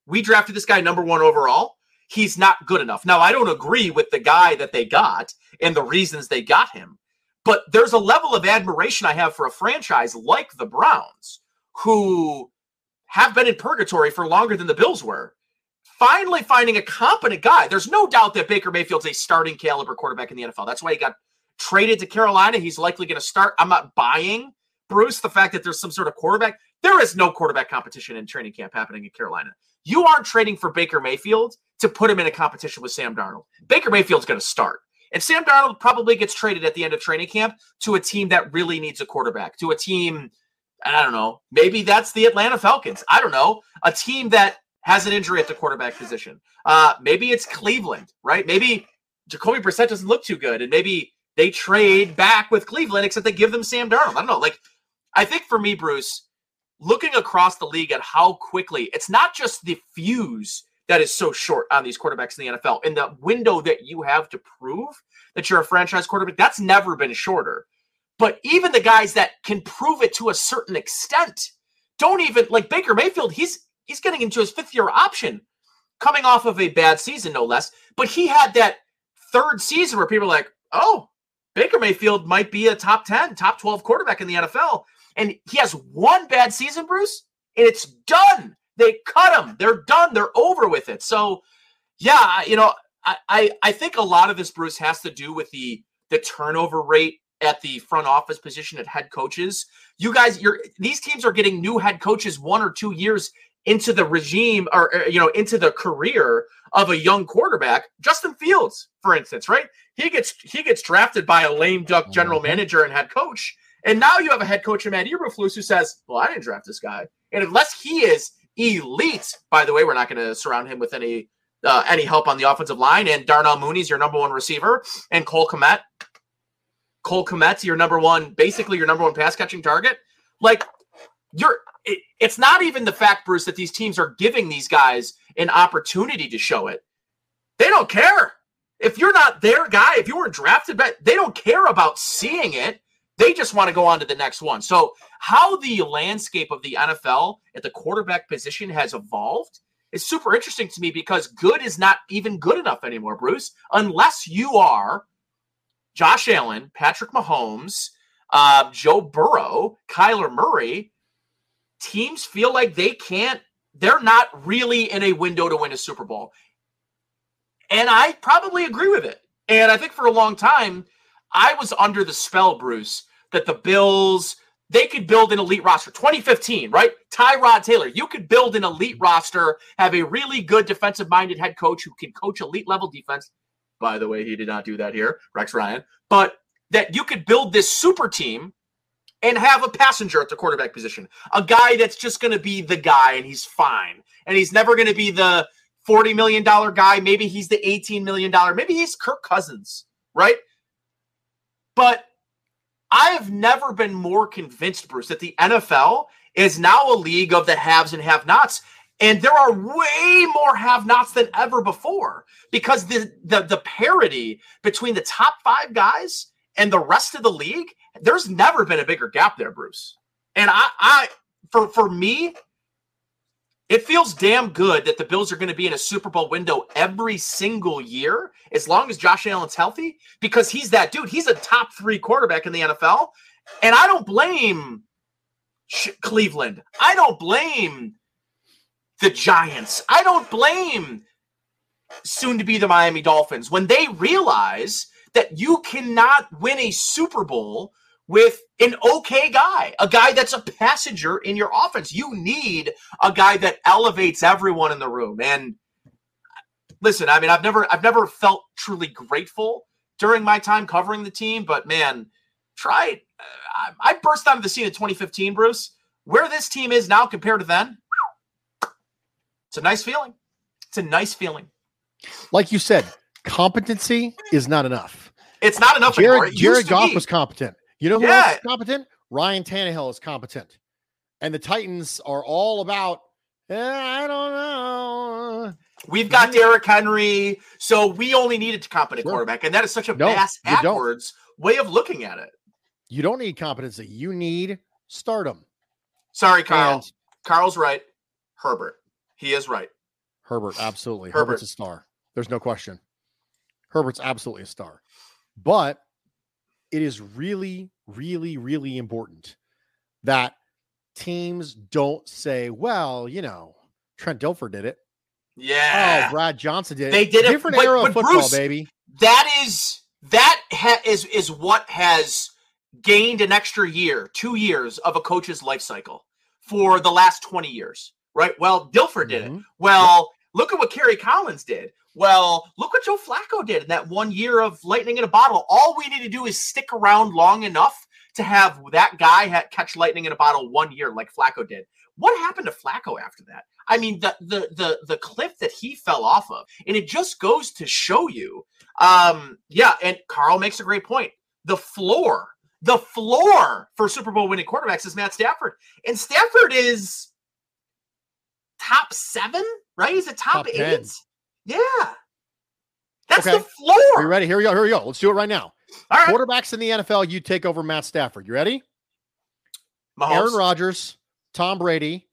we drafted this guy number one overall. He's not good enough. Now, I don't agree with the guy that they got and the reasons they got him, but there's a level of admiration I have for a franchise like the Browns who have been in purgatory for longer than the Bills were finally finding a competent guy. There's no doubt that Baker Mayfield's a starting caliber quarterback in the NFL. That's why he got traded to Carolina. He's likely going to start. I'm not buying Bruce the fact that there's some sort of quarterback. There is no quarterback competition in training camp happening in Carolina. You aren't trading for Baker Mayfield to put him in a competition with Sam Darnold. Baker Mayfield's going to start. And Sam Darnold probably gets traded at the end of training camp to a team that really needs a quarterback, to a team, I don't know, maybe that's the Atlanta Falcons. I don't know, a team that has an injury at the quarterback position. Uh, maybe it's Cleveland, right? Maybe Jacoby Brissett doesn't look too good, and maybe they trade back with Cleveland, except they give them Sam Darnold. I don't know. Like, I think for me, Bruce, looking across the league at how quickly it's not just the fuse that is so short on these quarterbacks in the NFL. And the window that you have to prove that you're a franchise quarterback, that's never been shorter. But even the guys that can prove it to a certain extent don't even like Baker Mayfield, he's he's getting into his fifth year option, coming off of a bad season, no less. But he had that third season where people are like, oh, Baker Mayfield might be a top 10, top 12 quarterback in the NFL. And he has one bad season, Bruce, and it's done. They cut him. They're done. They're over with it. So, yeah, you know, I, I, I think a lot of this, Bruce, has to do with the the turnover rate at the front office position at head coaches. You guys, you're these teams are getting new head coaches one or two years into the regime or, or you know into the career of a young quarterback. Justin Fields, for instance, right? He gets he gets drafted by a lame duck general mm-hmm. manager and head coach. And now you have a head coach in Matt Eberflus who says, "Well, I didn't draft this guy." And unless he is elite. By the way, we're not going to surround him with any uh, any help on the offensive line. And Darnell Mooney's your number one receiver, and Cole Kmet. Cole Kmet's your number one, basically your number one pass catching target. Like you're, it, it's not even the fact, Bruce, that these teams are giving these guys an opportunity to show it. They don't care if you're not their guy. If you weren't drafted, they don't care about seeing it. They just want to go on to the next one. So, how the landscape of the NFL at the quarterback position has evolved is super interesting to me because good is not even good enough anymore, Bruce, unless you are Josh Allen, Patrick Mahomes, uh, Joe Burrow, Kyler Murray. Teams feel like they can't, they're not really in a window to win a Super Bowl. And I probably agree with it. And I think for a long time, I was under the spell, Bruce, that the Bills they could build an elite roster. 2015, right? Tyrod Taylor. You could build an elite roster, have a really good defensive minded head coach who can coach elite level defense. By the way, he did not do that here, Rex Ryan. But that you could build this super team and have a passenger at the quarterback position, a guy that's just going to be the guy and he's fine. And he's never going to be the $40 million guy. Maybe he's the $18 million. Maybe he's Kirk Cousins, right? But I have never been more convinced, Bruce, that the NFL is now a league of the haves and have nots. And there are way more have nots than ever before because the, the, the parity between the top five guys and the rest of the league, there's never been a bigger gap there, Bruce. And I, I for for me, it feels damn good that the Bills are going to be in a Super Bowl window every single year as long as Josh Allen's healthy because he's that dude. He's a top three quarterback in the NFL. And I don't blame Cleveland. I don't blame the Giants. I don't blame soon to be the Miami Dolphins when they realize that you cannot win a Super Bowl with an okay guy, a guy that's a passenger in your offense. You need a guy that elevates everyone in the room. And listen, I mean, I've never I've never felt truly grateful during my time covering the team, but man, try uh, I burst onto the scene in 2015, Bruce. Where this team is now compared to then, it's a nice feeling. It's a nice feeling. Like you said, competency is not enough. It's not enough. Jared, Jared Goff was competent. You know who yeah. else is competent? Ryan Tannehill is competent. And the Titans are all about, eh, I don't know. We've got Derrick Henry. So we only needed a competent sure. quarterback. And that is such a no, bass backwards way of looking at it. You don't need competency. You need stardom. Sorry, Kyle. And Carl's right. Herbert. He is right. Herbert, absolutely. Herbert. Herbert's a star. There's no question. Herbert's absolutely a star. But it is really, really, really important that teams don't say, well, you know, Trent Dilfer did it. Yeah. Oh, Brad Johnson did. It. They did it, Different era but of football, Bruce- baby. that is that ha- is is what has gained an extra year, two years of a coach's life cycle for the last 20 years, right? Well, Dilfer did it. Mhm. Well, look at what Kerry Collins did. Well, look what Joe Flacco did in that one year of lightning in a bottle. All we need to do is stick around long enough to have that guy catch lightning in a bottle one year, like Flacco did. What happened to Flacco after that? I mean, the the the the cliff that he fell off of, and it just goes to show you. Um, yeah, and Carl makes a great point. The floor, the floor for Super Bowl winning quarterbacks is Matt Stafford, and Stafford is top seven, right? He's a top, Top eight. 10. Yeah, that's Okay. the floor. Are you ready? Here we go. Here we go. Let's do it right now. All right, Quarterbacks in the NFL, you take over Matt Stafford. You ready? Mahomes. Aaron Rodgers, Tom Brady,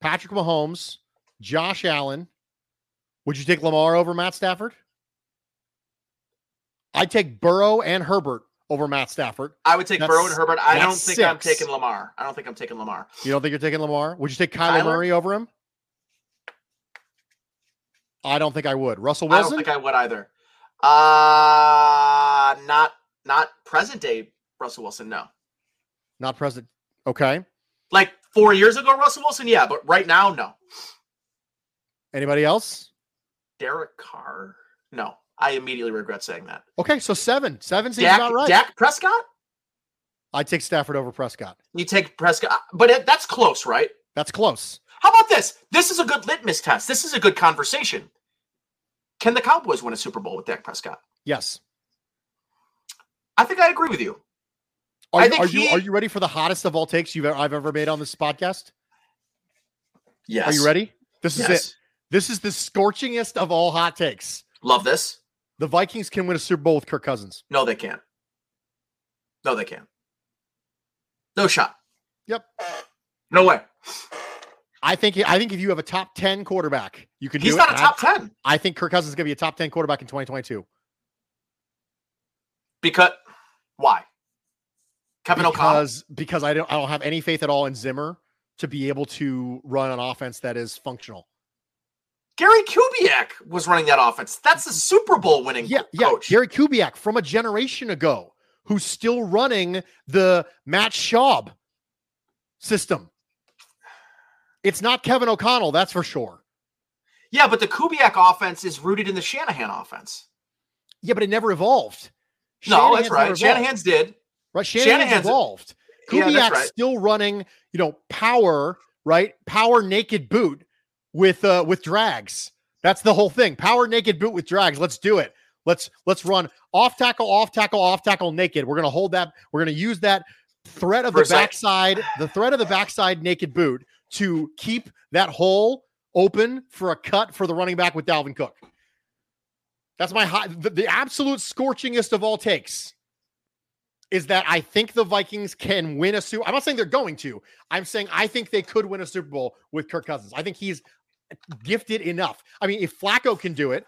Patrick Mahomes, Josh Allen. Would you take Lamar over Matt Stafford? I'd take Burrow and Herbert over Matt Stafford. I would take That's- Burrow and Herbert. I don't think I'm taking Lamar. I don't think I'm taking Lamar. You don't think you're taking Lamar? Would you take Kyler Kyler? Murray over him? I don't think I would. Russell Wilson. I don't think I would either. Uh not not present day Russell Wilson. No, Not present. Okay. like four years ago, Russell Wilson. Yeah, but right now, no. Anybody else? Derek Carr. No, I immediately regret saying that. Okay, so seven. Seven seems Dak, about right. Dak Prescott. I'd take Stafford over Prescott. You take Prescott, but it, that's close, right? That's close. How about this? This is a good litmus test. This is a good conversation. Can the Cowboys win a Super Bowl with Dak Prescott? Yes. I think I agree with you. Are, you, are you are you ready for the hottest of all takes you've I've ever made on this podcast? Yes. Are you ready? This is Yes. it. This is the scorchingest of all hot takes. Love this. The Vikings can win a Super Bowl with Kirk Cousins. No, they can't. No, they can't. No shot. Yep. No way. I think I think if you have a top 10 quarterback, you can He's do not it. a And I- top 10 I think Kirk Cousins is going to be a top 10 quarterback in 2022. because why? Kevin O'Connell. because because I don't I don't have any faith at all in Zimmer to be able to run an offense that is functional. Gary Kubiak was running that offense. That's a Super Bowl winning Yeah, co- yeah. Gary Kubiak from a generation ago, who's still running the Matt Schaub system. It's not Kevin O'Connell, that's for sure. yeah, but the Kubiak offense is rooted in the Shanahan offense. Yeah, but it never evolved. No, that's right. evolved, Shanahan's did. right. Shanahan's, Shanahan's- evolved. Yeah, Kubiak's that's right. still running, you know, power, right? Power naked boot with uh with drags. That's the whole thing. Power naked boot with drags. Let's do it. Let's let's run off tackle, off tackle, off tackle naked. We're gonna hold that. We're gonna use that threat of For the backside, the threat of the backside naked boot to keep that hole open for a cut for the running back with Dalvin Cook. That's my high, the, the absolute scorchingest of all takes is that I think the Vikings can win a Super. I'm not saying they're going to. I'm saying I think they could win a Super Bowl with Kirk Cousins. I think he's gifted enough. I mean, if Flacco can do it,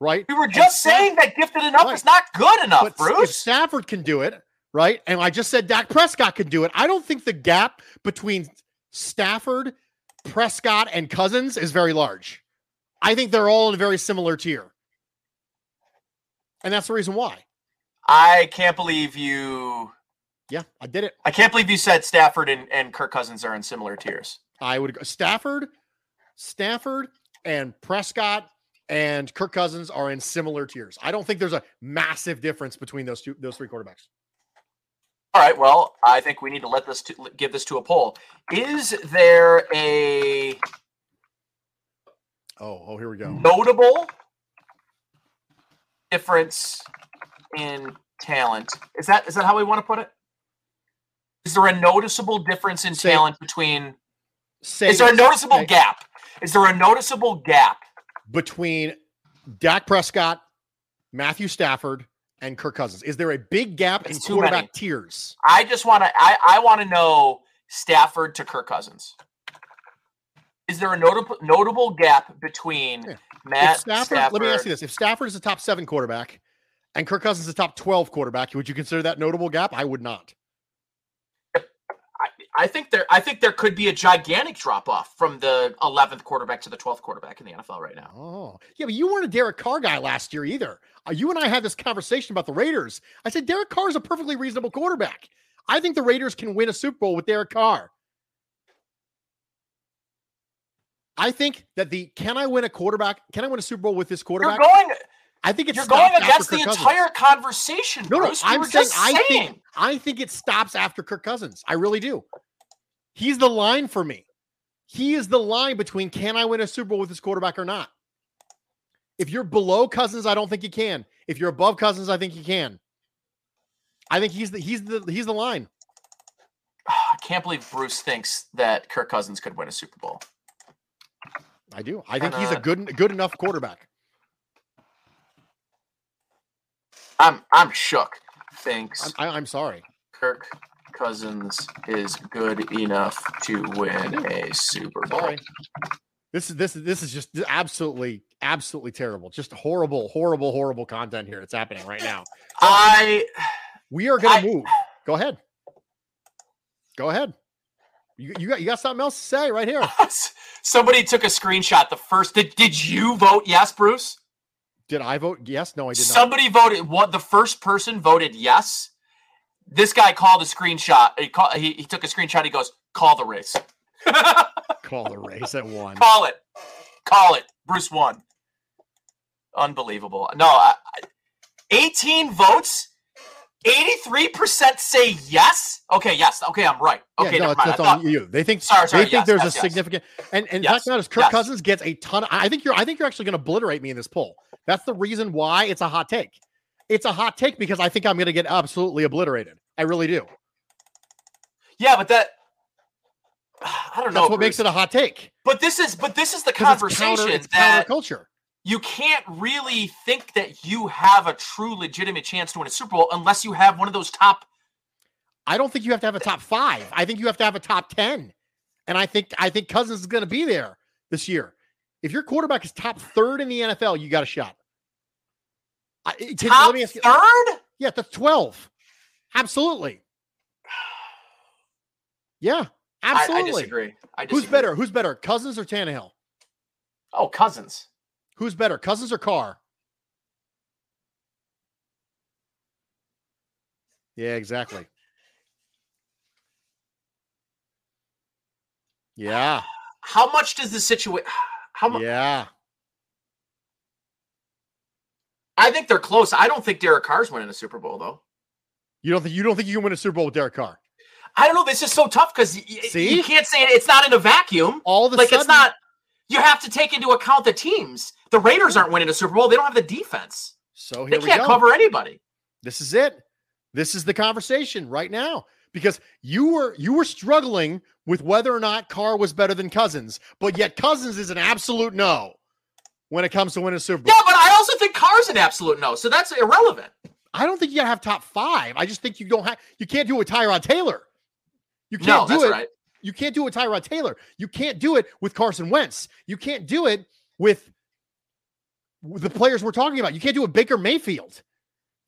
right? We were just saying that gifted enough Right. is not good enough, but if Stafford can do it, right? And I just said Dak Prescott can do it. I don't think the gap between Stafford, Prescott, and Cousins is very large. I think they're all in a very similar tier. And that's the reason why. I can't believe you. Yeah, I did it. I can't believe you said Stafford and, and Kirk Cousins are in similar tiers. I would go Stafford, Stafford, and Prescott and Kirk Cousins are in similar tiers. I don't think there's a massive difference between those two, those three quarterbacks. All right. Well, I think we need to let this to, give this to a poll. Is there a Oh, oh, here we go. notable difference in talent? Is that is that how we want to put it? Is there a noticeable difference in Say- talent between? Say Is there a noticeable say- gap? Is there a noticeable gap? between Dak Prescott, Matthew Stafford, and Kirk Cousins? Is there a big gap It's in quarterback many. tiers? I just want to. I I want to know Stafford to Kirk Cousins. Is there a notable notable gap between Yeah. Matt Stafford, Stafford? let me ask you this: If Stafford is a top seven quarterback and Kirk Cousins is a top twelve quarterback, would you consider that notable gap? I would not. I, think there I think there could be a gigantic drop off from the 11th quarterback to the 12th quarterback in the NFL right now. Oh, yeah, but you weren't a Derek Carr guy last year either. Uh, you and I had this conversation about the Raiders. I said Derek Carr is a perfectly reasonable quarterback. I think the Raiders can win a Super Bowl with Derek Carr. I think that the can I win a quarterback? Can I win a Super Bowl with this quarterback? You're going I think it's you're going against the entire conversation. No, no, Bruce. I'm saying just I saying. think I think it stops after Kirk Cousins. I really do. He's the line for me. He is the line between can I win a Super Bowl with this quarterback or not. If you're below Cousins, I don't think you can. If you're above Cousins, I think you can. I think he's the he's the he's the line. Ah, I can't believe Bruce thinks that Kirk Cousins could win a Super Bowl. I do. I think he's a good good enough quarterback. I'm I'm shook. Thanks. I'm, I'm sorry. Kirk Cousins is good enough to win a Super Bowl. Sorry. This is this is this is just absolutely absolutely terrible. Just horrible, horrible, horrible content here. It's happening right now. I We are going to move. Go ahead. Go ahead. You, you got you got something else to say right here. somebody took a screenshot. The first did did you vote yes, Bruce? Did I vote yes? No, I did not. Somebody voted. What the first person voted yes. This guy called a screenshot. He, call, he, he took a screenshot. He goes, "Call the race. Call the race at one. Call it. Call it. Bruce won. Unbelievable. No, I, I- 18 votes. 83% say yes. Okay, yes. Okay, I'm right. Yeah, Okay, no, never it's, it's thought- on you. They think Sorry, sorry, they think yes, there's yes, a significant and and Yes, fact matters. Kirk yes. Cousins gets a ton. Of, I think you're I think you're actually going to obliterate me in this poll. That's the reason why it's a hot take. It's a hot take because I think I'm going to get absolutely obliterated. I really do. yeah, but that I don't know. That's what makes it a hot take. But this is but this is the 'Cause it's conversation counter, it's that counterculture. you can't really think that you have a true legitimate chance to win a Super Bowl unless you have one of those top I don't think you have to have a top five. I think you have to have a top ten, and I think I think Cousins is going to be there this year. If your quarterback is top third in the NFL, you got a shot. I, eh, can- top let me ask you, third. yeah, the twelve. Absolutely. Yeah, I, absolutely. I disagree. I disagree. Who's better? Who's better, Cousins or Tannehill? Oh, Cousins. Who's better, Cousins or Carr? Yeah, exactly. Yeah, How much does the situation? How much? yeah. I think they're close. I don't think Derek Carr's winning a Super Bowl though. You don't think you don't think you can win a Super Bowl with Derek Carr? I don't know. This is so tough because See? you can't say it, it's not in a vacuum. All of a like sudden, it's not. You have to take into account the teams. The Raiders aren't winning a Super Bowl. They don't have the defense. So They can't go. cover anybody. This is it. This is the conversation right now because you were you were struggling with whether or not Carr was better than Cousins, but yet Cousins is an absolute no when it comes to winning a Super Bowl. Yeah, but I also think Carr's an absolute no. So that's irrelevant. I don't think you gotta have top five. I just think you don't have you can't do it with Tyrod Taylor. You can't do that's it. right. You can't do it with Tyrod Taylor. You can't do it with Carson Wentz. You can't do it with with the players we're talking about. You can't do it with Baker Mayfield.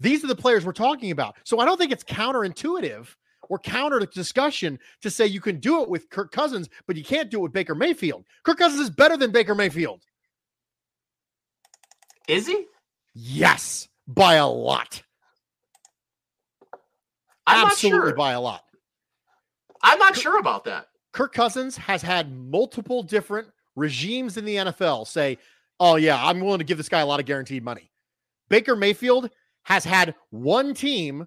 These are the players we're talking about. So I don't think it's counterintuitive or counter to discussion to say you can do it with Kirk Cousins, but you can't do it with Baker Mayfield. Kirk Cousins is better than Baker Mayfield. Is he? Yes, by a lot. I'm Absolutely not sure. by a lot. I'm not sure about that. Kirk Cousins has had multiple different regimes in the NFL say, "Oh yeah, I'm willing to give this guy a lot of guaranteed money." Baker Mayfield has had one team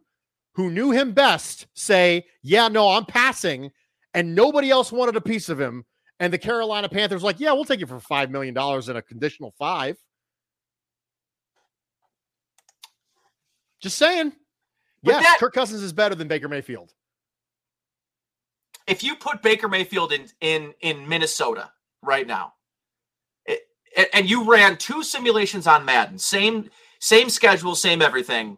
who knew him best say, "Yeah, no, I'm passing," and nobody else wanted a piece of him. And the Carolina Panthers like, "Yeah, we'll take you for five million dollars in a conditional five. Just saying. But yes, that- Kirk Cousins is better than Baker Mayfield. If you put Baker Mayfield in in in Minnesota right now, it, and you ran two simulations on Madden, same same schedule, same everything.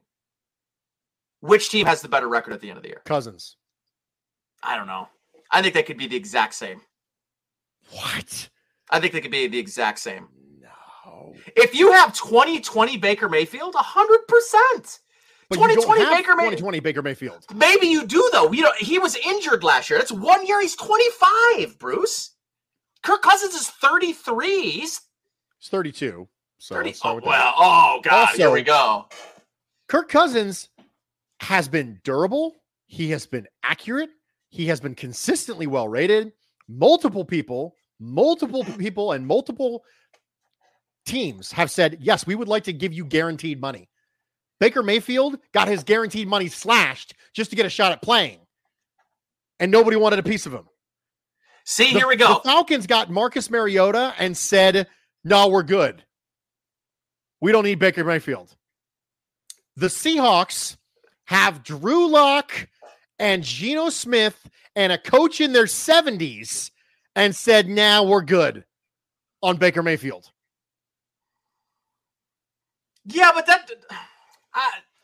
Which team has the better record at the end of the year? Cousins. I don't know. I think they could be the exact same. What? I think they could be the exact same. No. If you have 2020 Baker Mayfield, 100%. But you don't 2020 have Baker May- 2020 Baker Mayfield. Maybe you do though. You know, he was injured last year. That's one year. He's 25, Bruce. Kirk Cousins is 33. He's He's 32. So 30. let's start Oh, well, oh god, here we go. Kirk Cousins has been durable. He has been accurate. He has been consistently well rated. Multiple people, multiple people, and multiple teams have said, yes, we would like to give you guaranteed money. Baker Mayfield got his guaranteed money slashed just to get a shot at playing, and nobody wanted a piece of him. See, The- here we go. The Falcons got Marcus Mariota and said, no, we're good. We don't need Baker Mayfield. The Seahawks have Drew Lock and Geno Smith and a coach in their 70s and said, now we're good on Baker Mayfield. Yeah, but that uh,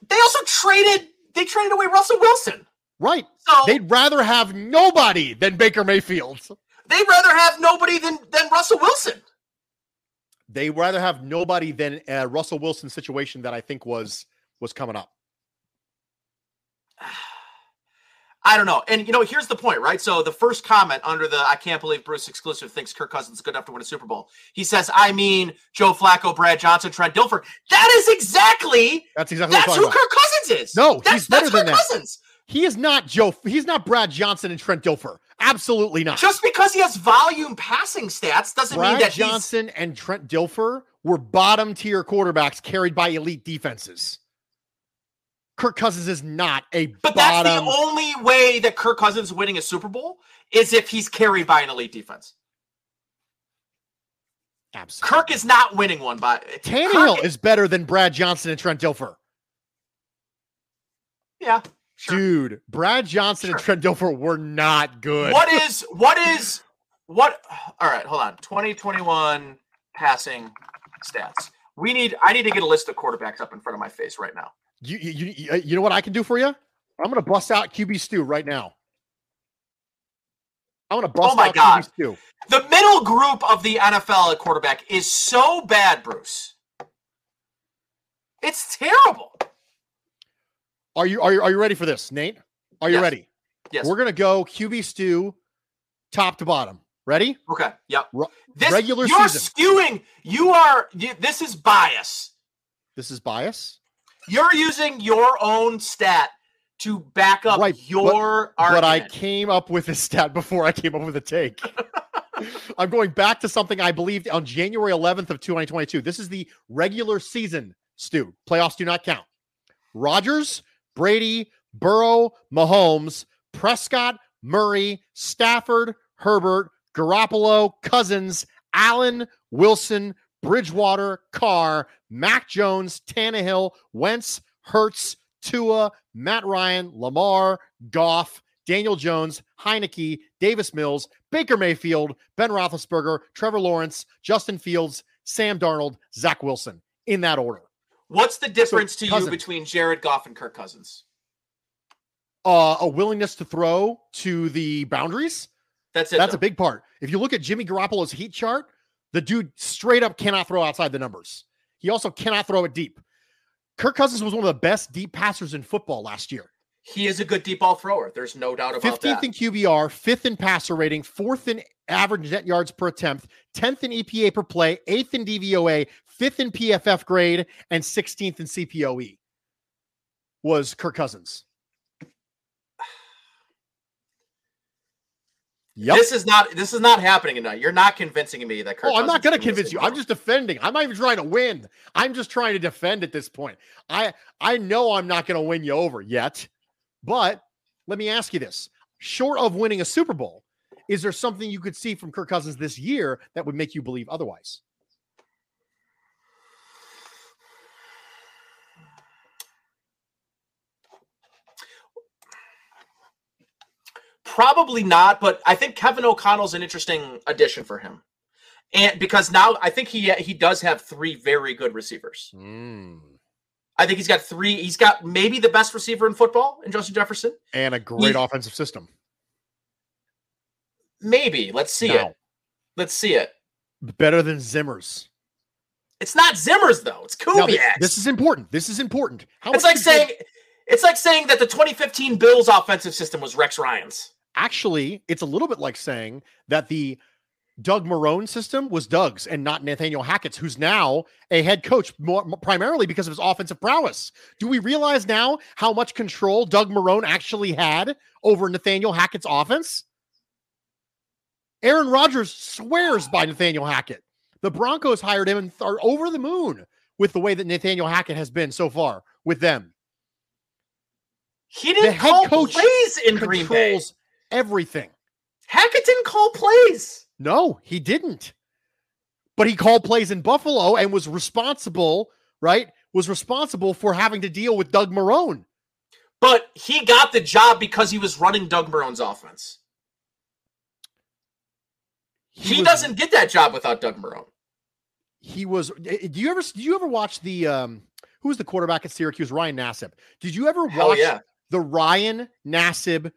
they also traded. They traded away Russell Wilson. Right. So They'd rather have nobody than Baker Mayfield. they'd rather have nobody than than Russell Wilson. They'd rather have nobody than a Russell Wilson situation that I think was was coming up. I don't know. And you know, here's the point, right? So the first comment under the I can't believe Bruce exclusive thinks Kirk Cousins is good enough to win a Super Bowl. He says, I mean Joe Flacco, Brad Johnson, Trent Dilfer. That is exactly That's exactly that's who about. Kirk Cousins is. No, that's, he's better that's than Kirk that. Cousins. He is not Joe. He's not Brad Johnson and Trent Dilfer. Absolutely not. Just because he has volume passing stats doesn't Brad mean that he's Johnson and Trent Dilfer were bottom tier quarterbacks carried by elite defenses. Kirk Cousins is not a But that's the only way that Kirk Cousins is winning a Super Bowl is if he's carried by an elite defense. Absolutely. Kirk is not winning one by Tannehill Kirk- is better than Brad Johnson and Trent Dilfer. Yeah. Sure. Dude, Brad Johnson and Trent Dilfer were not good. What is what is what all right, hold on. 2021 passing stats. We need I need to get a list of quarterbacks up in front of my face right now. You, you, you, you know what I can do for you? I'm going to bust out QB Stew right now. I'm going to bust Oh my out God. QB Stew. The middle group of the NFL at quarterback is so bad, Bruce. It's terrible. Are you, are you are you ready for this, Nate? Are you Yes. ready? Yes. We're going to go QB Stew top to bottom. Ready? Okay. Yep. This, regular you're season. skewing. You are. You, this is bias. This is bias. You're using your own stat to back up Right, but- your But I came up with a stat before I came up with a take. I'm going back to something I believed on January 11th of 2022. This is the regular season, Stu. Playoffs do not count. Rodgers, Brady, Burrow, Mahomes, Prescott, Murray, Stafford, Herbert, Garoppolo, Cousins, Allen, Wilson, Bridgewater, Carr, Mac Jones, Tannehill, Wentz, Hurts, Tua, Matt Ryan, Lamar, Goff, Daniel Jones, Heinicke, Davis Mills, Baker Mayfield, Ben Roethlisberger, Trevor Lawrence, Justin Fields, Sam Darnold, Zach Wilson, in that order. What's the difference to Cousins. you between Jared Goff and Kirk Cousins? Uh, a willingness to throw to the boundaries. That's it. That's though. a big part. If you look at Jimmy Garoppolo's heat chart, the dude straight up cannot throw outside the numbers. He also cannot throw it deep. Kirk Cousins was one of the best deep passers in football last year. He is a good deep ball thrower. There's no doubt about 15th that. in QBR, fifth in passer rating, fourth in average net yards per attempt, 10th in EPA per play, eighth in DVOA, fifth in PFF grade, and 16th in CPOE was Kirk Cousins. Yep. This is not. This is not happening tonight. You're not convincing me that. Kirk oh, I'm not going to convince you. I'm just defending. I'm not even trying to win. I'm just trying to defend at this point. I I know I'm not going to win you over yet, but let me ask you this: short of winning a Super Bowl, is there something you could see from Kirk Cousins this year that would make you believe otherwise? Probably not, but I think Kevin O'Connell's an interesting addition for him, and because now I think he he does have three very good receivers. Hmm. I think he's got three. He's got maybe the best receiver in football in Justin Jefferson. And a great He- offensive system. Maybe. Let's see Now, it. Let's see it. better than Zimmer's. It's not Zimmer's though. It's Kubiak. thi- this is important. This is important. How it's like saying It's like saying that the 2015 Bills offensive system was Rex Ryan's. Actually, it's a little bit like saying that the Doug Marrone system was Doug's and not Nathaniel Hackett's, who's now a head coach more, primarily because of his offensive prowess. Do we realize now how much control Doug Marrone actually had over Nathaniel Hackett's offense? Aaron Rodgers swears by Nathaniel Hackett. The Broncos hired him and are over the moon with the way that Nathaniel Hackett has been so far with them. He didn't call plays in Green Bay. Everything. Hackett didn't call plays. No, he didn't. But he called plays in Buffalo and was responsible, right? Was responsible for having to deal with Doug Marrone. But he got the job because he was running Doug Marrone's offense. He, he was, doesn't get that job without Doug Marrone. He was. Eh, eh, do you ever? Do you ever watch the? um Who was the quarterback at Syracuse? Ryan Nassib. Did you ever watch yeah. the Ryan Nassib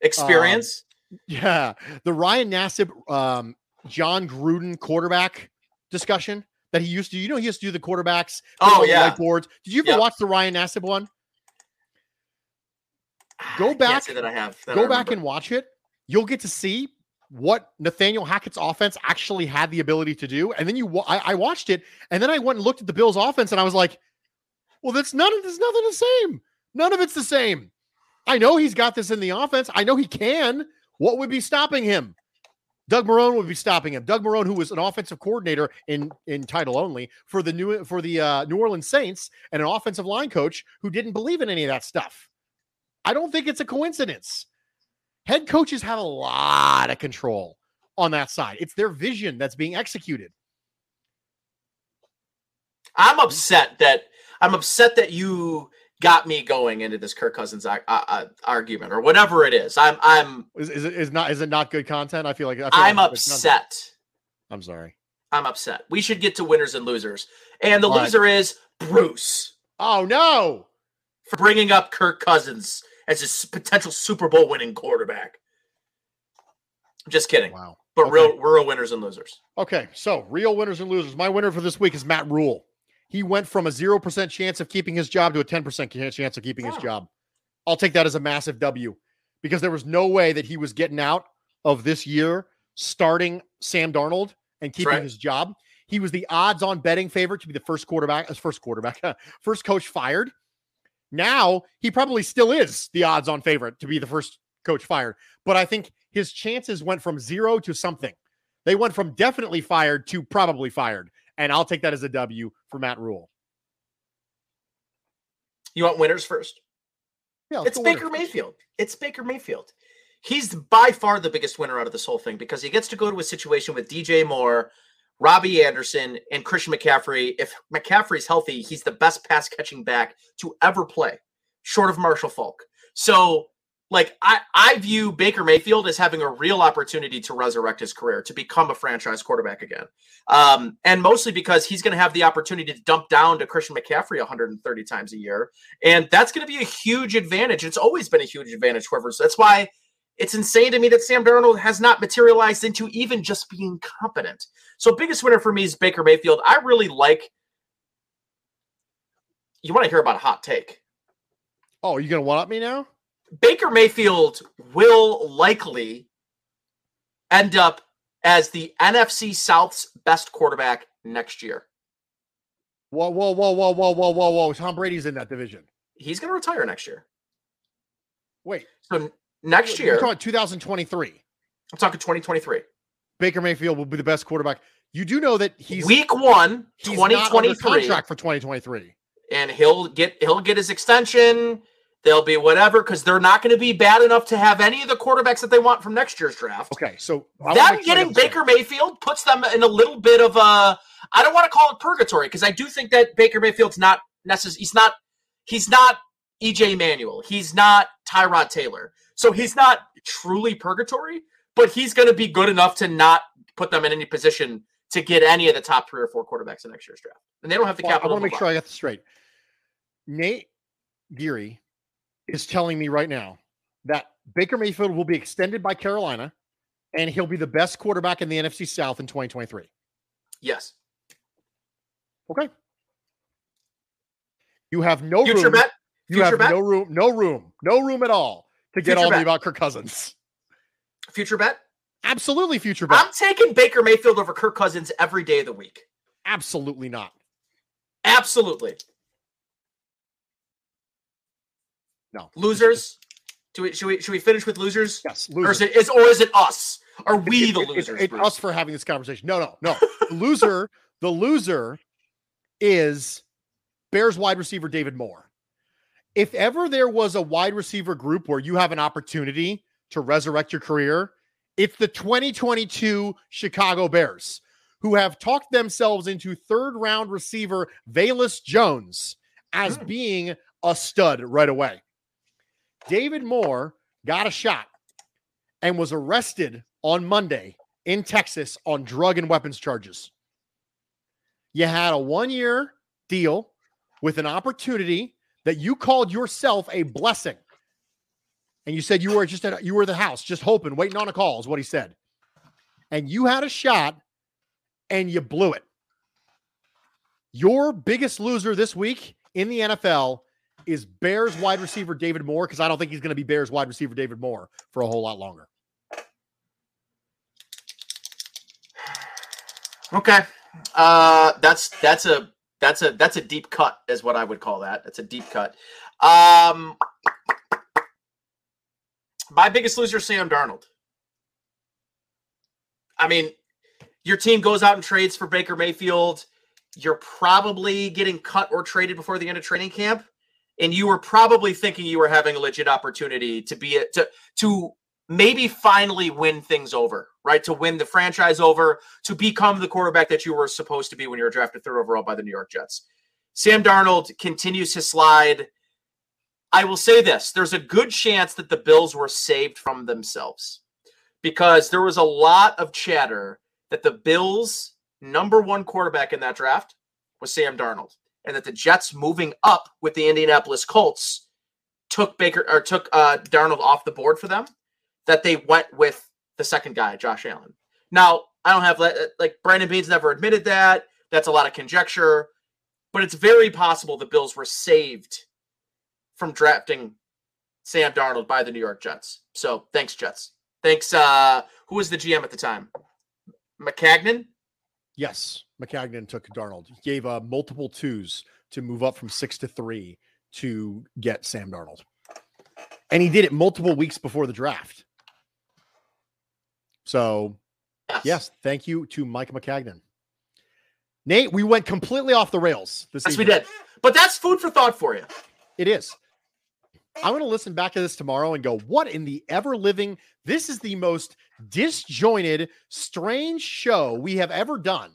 experience? Um, yeah, the Ryan Nassib, um, Jon Gruden quarterback discussion that he used to. You know, he used to do the quarterbacks. Oh yeah, whiteboards. Did you ever watch the Ryan Nassib one? Go back. that I have. That go I back and watch it. You'll get to see what Nathaniel Hackett's offense actually had the ability to do. And then you, I, I, watched it, and then I went and looked at the Bills' offense, and I was like, "Well, that's none of this. Nothing the same. None of it's the same." I know he's got this in the offense. I know he can. What would be stopping him? Doug Marrone would be stopping him. Doug Marrone, who was an offensive coordinator in in title only for the new for the uh, New Orleans Saints, and an offensive line coach who didn't believe in any of that stuff. I don't think it's a coincidence. Head coaches have a lot of control on that side. It's their vision that's being executed. I'm upset that I'm upset that you got me going into this Kirk Cousins uh, uh, argument or whatever it is. I'm I'm is, is it is not is it not good content? I feel like I am like upset. I'm sorry. I'm upset. We should get to winners and losers, and the All loser right. is Bruce. Oh no! For bringing up Kirk Cousins as a potential Super Bowl winning quarterback. I'm just kidding. Wow. But okay. real, we're real winners and losers. Okay, so real winners and losers. My winner for this week is Matt Rhule. He went from a 0% chance of keeping his job to a 10% chance of keeping his job. I'll take that as a massive W because there was no way that he was getting out of this year starting Sam Darnold and keeping right. his job. He was the odds on betting favorite to be the first quarterback, as first quarterback, first coach fired. Now he probably still is the odds on favorite to be the first coach fired. But I think his chances went from zero to something. They went from definitely fired to probably fired. And I'll take that as a W for Matt Rhule. You want winners first? Yeah, it's Baker Mayfield. It's Baker Mayfield. He's by far the biggest winner out of this whole thing because he gets to go to a situation with DJ Moore, Robbie Anderson, and Christian McCaffrey. If McCaffrey's healthy, he's the best pass catching back to ever play, short of Marshall Faulk. So, like, I, I view Baker Mayfield as having a real opportunity to resurrect his career, to become a franchise quarterback again. Um, and mostly because he's going to have the opportunity to dump down to Christian McCaffrey 130 times a year. And that's going to be a huge advantage. It's always been a huge advantage for So that's why it's insane to me that Sam Darnold has not materialized into even just being competent. So, biggest winner for me is Baker Mayfield. I really like. You want to hear about a hot take? Oh, you're going to one up me now? Baker Mayfield will likely end up as the NFC South's best quarterback next year. Whoa, whoa, whoa, whoa, whoa, whoa, whoa, whoa. Tom Brady's in that division. He's going to retire next year. Wait. So next year. You're talking 2023. I'm talking 2023. Baker Mayfield will be the best quarterback. You do know that he's week one, 2023 contract for 2023. And he'll get he'll get his extension. They'll be whatever because they're not going to be bad enough to have any of the quarterbacks that they want from next year's draft. Okay, so them getting Baker Mayfield puts them in a little bit of a I don't want to call it purgatory because I do think that Baker Mayfield's not necessary. He's not he's not EJ Manuel. He's not Tyrod Taylor. So he's not truly purgatory, but he's going to be good enough to not put them in any position to get any of the top three or four quarterbacks in next year's draft. And they don't have the well, capital. I want to make sure I got this straight. Nate Geary is telling me right now that Baker Mayfield will be extended by Carolina and he'll be the best quarterback in the NFC South in 2023. Yes. Okay. You have no future room. bet. You Future have bet? no room, no room, no room at all to get Future on me bet. about Kirk Cousins. Future bet. Absolutely future bet. I'm taking Baker Mayfield over Kirk Cousins every day of the week. Absolutely not. Absolutely. No. Losers. Do we should we should we finish with losers? Yes, Or is loser. it is or is it us? Are we It- the losers? It's, us for having this conversation. No, no, no. the loser, the loser is Bears wide receiver David Moore. If ever there was a wide receiver group where you have an opportunity to resurrect your career, it's the 2022 Chicago Bears, who have talked themselves into third round receiver Velus Jones as Hmm. being a stud right away. David Moore got a shot and was arrested on Monday in Texas on drug and weapons charges. You had a one year deal with an opportunity that you called yourself a blessing. And you said you were just at, you were the house, just hoping, waiting on a call, is what he said. And you had a shot and you blew it. Your biggest loser this week in the NFL is Bears wide receiver David Moore, because I don't think he's going to be Bears wide receiver David Moore for a whole lot longer. Okay. Uh that's that's a that's a that's a deep cut is what I would call that. That's a deep cut. Um my biggest loser Sam Darnold. I mean, your team goes out and trades for Baker Mayfield. You're probably getting cut or traded before the end of training camp and you were probably thinking you were having a legit opportunity to be a, to to maybe finally win things over, right? To win the franchise over, to become the quarterback that you were supposed to be when you were drafted third overall by the New York Jets. Sam Darnold continues to slide. I will say this there's a good chance that the Bills were saved from themselves because there was a lot of chatter that the Bills' number one quarterback in that draft was Sam Darnold, and that the Jets moving up with the Indianapolis Colts took Baker or took uh, Darnold off the board for them that they went with the second guy, Josh Allen. Now, I don't have like Brandon Beane's never admitted that. That's a lot of conjecture, but it's very possible the Bills were saved from drafting Sam Darnold by the New York Jets. So thanks, Jets. Thanks. Uh, who was the GM at the time? Maccagnan. Yes, Maccagnan took Darnold. He gave uh, multiple twos to move up from six to three to get Sam Darnold. And he did it multiple weeks before the draft. So, yes, thank you to Mike Maccagnan. Nate, we went completely off the rails this Yes, we did. But that's food for thought for you. It is. I'm going to listen back to this tomorrow and go, what in the ever living? This is the most disjointed, strange show we have ever done.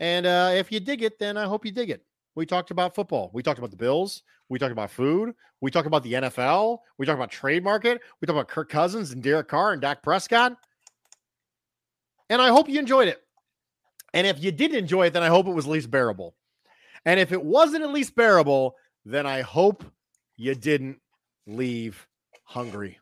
And uh, if you dig it, then I hope you dig it. We talked about football. We talked about the Bills. We talked about food. We talked about the NFL. We talked about trade market. We talked about Kirk Cousins and Derek Carr and Dak Prescott. And I hope you enjoyed it. And if you didn't enjoy it, then I hope it was at least bearable. And if it wasn't at least bearable, then I hope you didn't leave hungry.